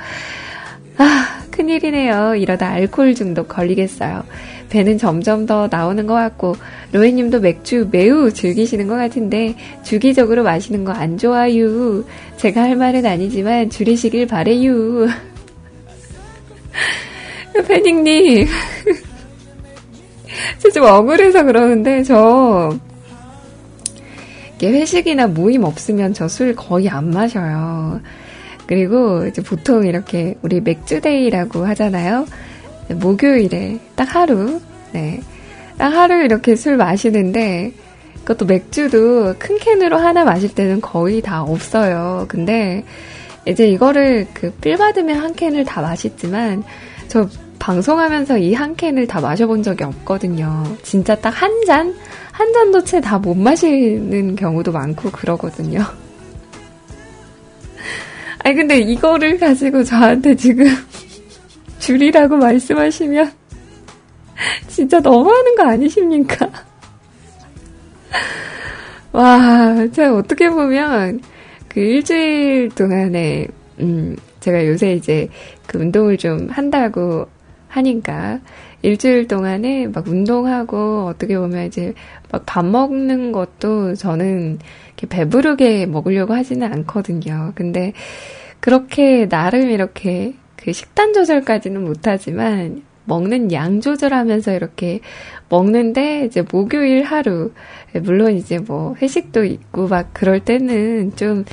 아, 큰일이네요. 이러다 알코올 중독 걸리겠어요. 배는 점점 더 나오는 것 같고, 로에님도 맥주 매우 즐기시는 것 같은데, 주기적으로 마시는 거 안 좋아요. 제가 할 말은 아니지만, 줄이시길 바래요. 패닝님. 저 좀 억울해서 그러는데, 저, 회식이나 모임 없으면 저 술 거의 안 마셔요. 그리고 이제 보통 이렇게 우리 맥주데이라고 하잖아요. 목요일에 딱 하루, 네. 딱 하루 이렇게 술 마시는데, 그것도 맥주도 큰 캔으로 하나 마실 때는 거의 다 없어요. 근데 이제 이거를 그 필 받으면 한 캔을 다 마시지만, 저 방송하면서 이 한 캔을 다 마셔본 적이 없거든요. 진짜 딱 한 잔? 한 잔도 채 다 못 마시는 경우도 많고 그러거든요. 아니, 근데 이거를 가지고 저한테 지금 줄이라고 말씀하시면 진짜 너무하는 거 아니십니까? 와, 제가 어떻게 보면 그 일주일 동안에, 음, 제가 요새 이제 그 운동을 좀 한다고 하니까 일주일 동안에 막 운동하고 어떻게 보면 이제 막 밥 먹는 것도 저는 이렇게 배부르게 먹으려고 하지는 않거든요. 근데 그렇게 나름 이렇게 그 식단 조절까지는 못하지만 먹는 양 조절하면서 이렇게 먹는데 이제 목요일 하루 물론 이제 뭐 회식도 있고 막 그럴 때는 좀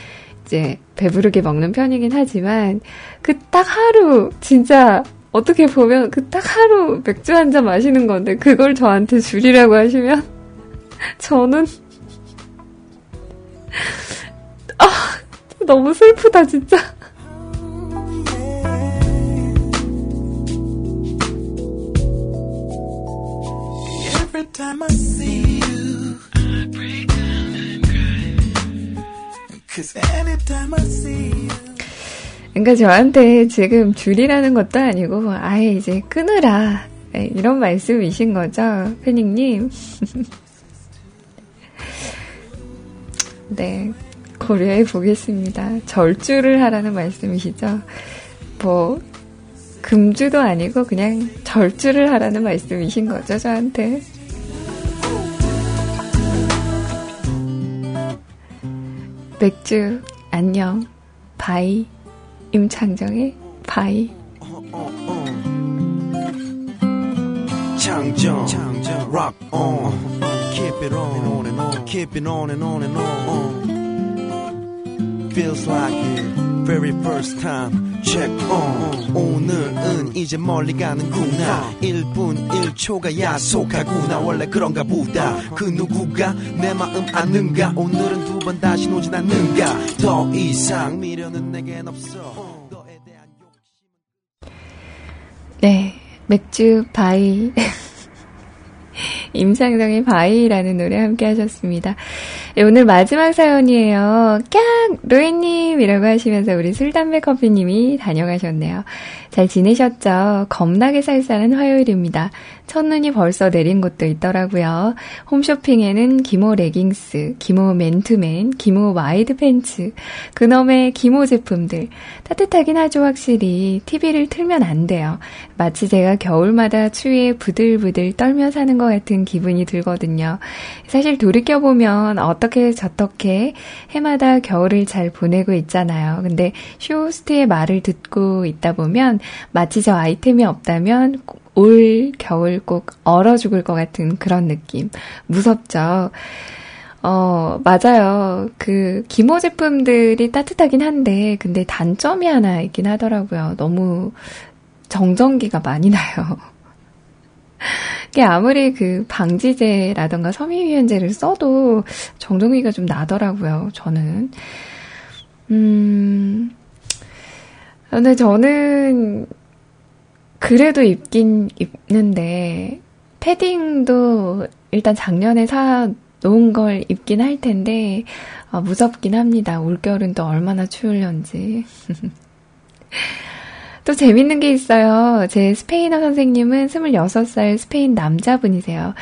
이제 배부르게 먹는 편이긴 하지만 그 딱 하루 진짜 어떻게 보면 그 딱 하루 맥주 한 잔 마시는 건데 그걸 저한테 줄이라고 하시면 저는 아 너무 슬프다 진짜. Cause anytime I see you. 그러니까 저한테 지금 줄이라는 것도 아니고 아예 이제 끊으라 네, 이런 말씀이신 거죠, 패닝님. 네, 고려해 보겠습니다. 절주를 하라는 말씀이시죠? 뭐 금주도 아니고 그냥 절주를 하라는 말씀이신 거죠, 저한테. 맥주, 안녕, bye, 임창정의 바이. 창정, rock on, keep it on and on, keep it on and on and on. Feels like it, Very first time. check on. 오늘은 이제 멀리 가는구나. 1분 1초가 야속하구나. 원래 그런가 보다. 그 누구가 내 마음 아는가? 오늘은 두 번 다시 오진 않는가? 더 이상 미련은 내겐 없어. 네 맥주 bye 임창정의 Bye라는 노래 함께 하셨습니다. 네, 오늘 마지막 사연이에요. 깍! 로이님이라고 하시면서 우리 술, 담배, 커피님이 다녀가셨네요. 잘 지내셨죠? 겁나게 쌀쌀한 화요일입니다. 첫눈이 벌써 내린 곳도 있더라고요. 홈쇼핑에는 기모 레깅스, 기모 맨투맨, 기모 와이드 팬츠, 그놈의 기모 제품들. 따뜻하긴 하죠, 확실히. TV를 틀면 안 돼요. 마치 제가 겨울마다 추위에 부들부들 떨며 사는 것 같은 기분이 들거든요. 사실 돌이켜보면 어떻게 저떻게 해마다 겨울을 잘 보내고 있잖아요. 근데 쇼호스트의 말을 듣고 있다 보면 마치 저 아이템이 없다면 올 겨울 꼭 얼어 죽을 것 같은 그런 느낌. 무섭죠? 어, 맞아요. 그, 기모 제품들이 따뜻하긴 한데, 근데 단점이 하나 있긴 하더라고요. 너무 정전기가 많이 나요. 아무리 그 방지제라던가 섬유유연제를 써도 정전기가 좀 나더라고요, 저는. 음, 근데 저는 그래도 입긴 입는데 패딩도 일단 작년에 사 놓은 걸 입긴 할 텐데 아, 무섭긴 합니다. 올겨울은 또 얼마나 추울런지. 또 재밌는 게 있어요. 제 스페인어 선생님은 26살 스페인 남자분이세요.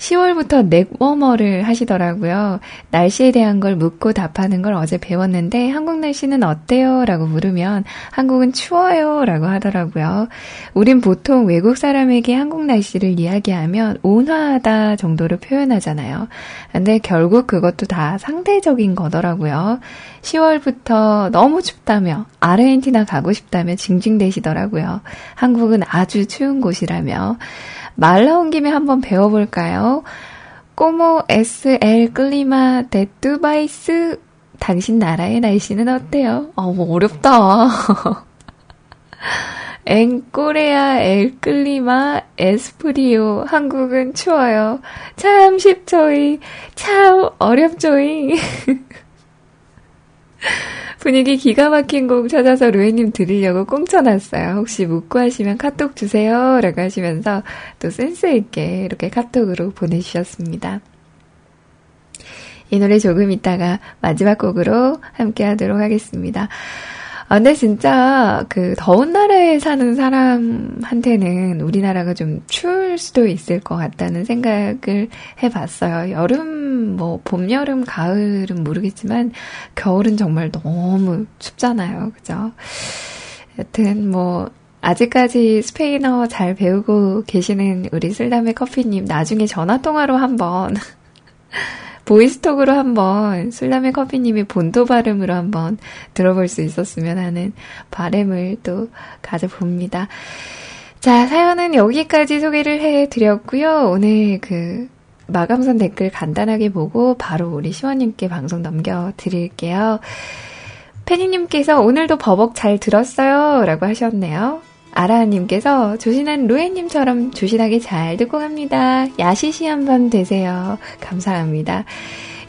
10월부터 넥워머를 하시더라고요. 날씨에 대한 걸 묻고 답하는 걸 어제 배웠는데 한국 날씨는 어때요? 라고 물으면 한국은 추워요. 라고 하더라고요. 우린 보통 외국 사람에게 한국 날씨를 이야기하면 온화하다 정도로 표현하잖아요. 근데 결국 그것도 다 상대적인 거더라고요. 10월부터 너무 춥다며 아르헨티나 가고 싶다며 징징대시더라고요. 한국은 아주 추운 곳이라며. 말 나온 김에 한번 배워볼까요? 꼬모 SL 끌리마 데뚜바이스 당신 나라의 날씨는 어때요? 아, 뭐 어렵다. En Corea el clima es frío 한국은 추워요. 참 쉽죠이 참 어렵죠이 분위기 기가 막힌 곡 찾아서 루에님 들으려고 꽁쳐놨어요. 혹시 묻고 하시면 카톡 주세요. 라고 하시면서 또 센스있게 이렇게 카톡으로 보내주셨습니다. 이 노래 조금 있다가 마지막 곡으로 함께 하도록 하겠습니다. 아, 근데 진짜 그 더운 나라에 사는 사람한테는 우리나라가 좀 추울 수도 있을 것 같다는 생각을 해봤어요. 여름, 뭐, 봄, 여름, 가을은 모르겠지만, 겨울은 정말 너무 춥잖아요. 그죠? 여튼 뭐, 아직까지 스페인어 잘 배우고 계시는 우리 슬담의 커피님, 나중에 전화통화로 한번 보이스톡으로 한번 술라메 커피님이 본토 발음으로 한번 들어볼 수 있었으면 하는 바램을 또 가져봅니다. 자, 사연은 여기까지 소개를 해드렸고요. 오늘 그 마감선 댓글 간단하게 보고 바로 우리 시원님께 방송 넘겨드릴게요. 페니님께서 오늘도 버벅 잘 들었어요. 라고 하셨네요. 아라님께서 조신한 루에님처럼 조신하게 잘 듣고 갑니다. 야시시한 밤 되세요. 감사합니다.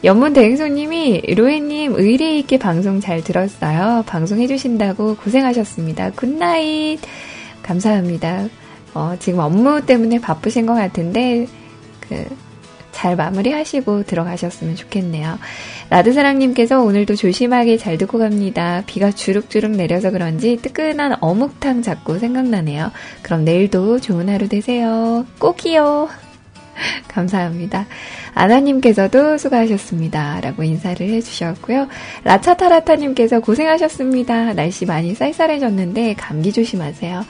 연문 대행소님이 루에님 의리 있게 방송 잘 들었어요. 방송해주신다고 고생하셨습니다. Good night. 감사합니다. 어, 지금 업무 때문에 바쁘신 것 같은데, 그, 잘 마무리하시고 들어가셨으면 좋겠네요. 라드사랑님께서 오늘도 조심하게 잘 듣고 갑니다. 비가 주룩주룩 내려서 그런지 뜨끈한 어묵탕 자꾸 생각나네요. 그럼 내일도 좋은 하루 되세요. 꼭이요. 감사합니다. 아나님께서도 수고하셨습니다. 라고 인사를 해주셨고요. 라차타라타님께서 고생하셨습니다. 날씨 많이 쌀쌀해졌는데 감기 조심하세요.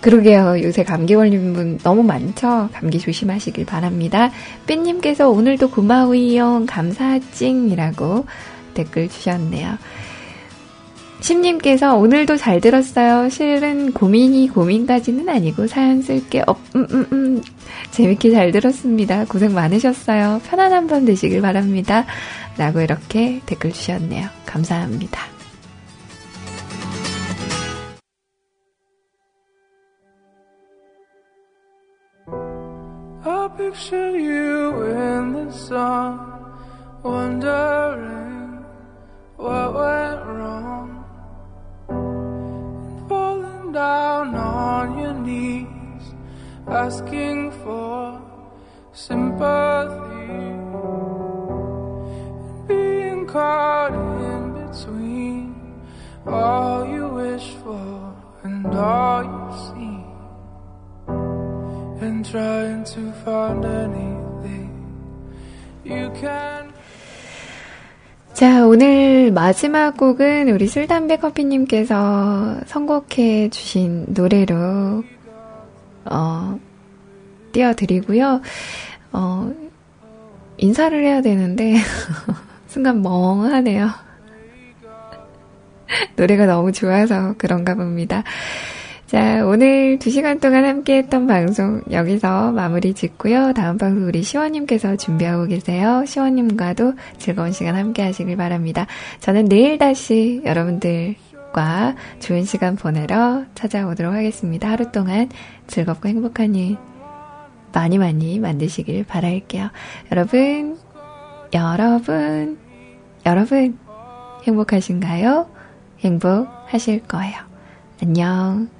그러게요. 요새 감기 걸린 분 너무 많죠? 감기 조심하시길 바랍니다. 삐님께서 오늘도 고마우이용 감사찡이라고 댓글 주셨네요. 심님께서 오늘도 잘 들었어요. 실은 고민이 고민까지는 아니고 사연 쓸게 없, 음, 음, 음. 재밌게 잘 들었습니다. 고생 많으셨어요. 편안한 밤 되시길 바랍니다. 라고 이렇게 댓글 주셨네요. 감사합니다. Picture you in the sun, wondering what went wrong. And falling down on your knees, asking for sympathy. And being caught in between all you wish for and all you see and trying to find anything you can. 자, 오늘 마지막 곡은 우리 술담배 커피님께서 선곡해 주신 노래로, 어, 띄워드리고요. 어, 인사를 해야 되는데, 순간 멍하네요. 노래가 너무 좋아서 그런가 봅니다. 자, 오늘 2시간 동안 함께 했던 방송 여기서 마무리 짓고요. 다음 방송 우리 시원님께서 준비하고 계세요. 시원님과도 즐거운 시간 함께 하시길 바랍니다. 저는 내일 다시 여러분들과 좋은 시간 보내러 찾아오도록 하겠습니다. 하루 동안 즐겁고 행복한 일 많이 많이 만드시길 바랄게요. 여러분, 여러분, 여러분, 행복하신가요? 행복하실 거예요. 안녕.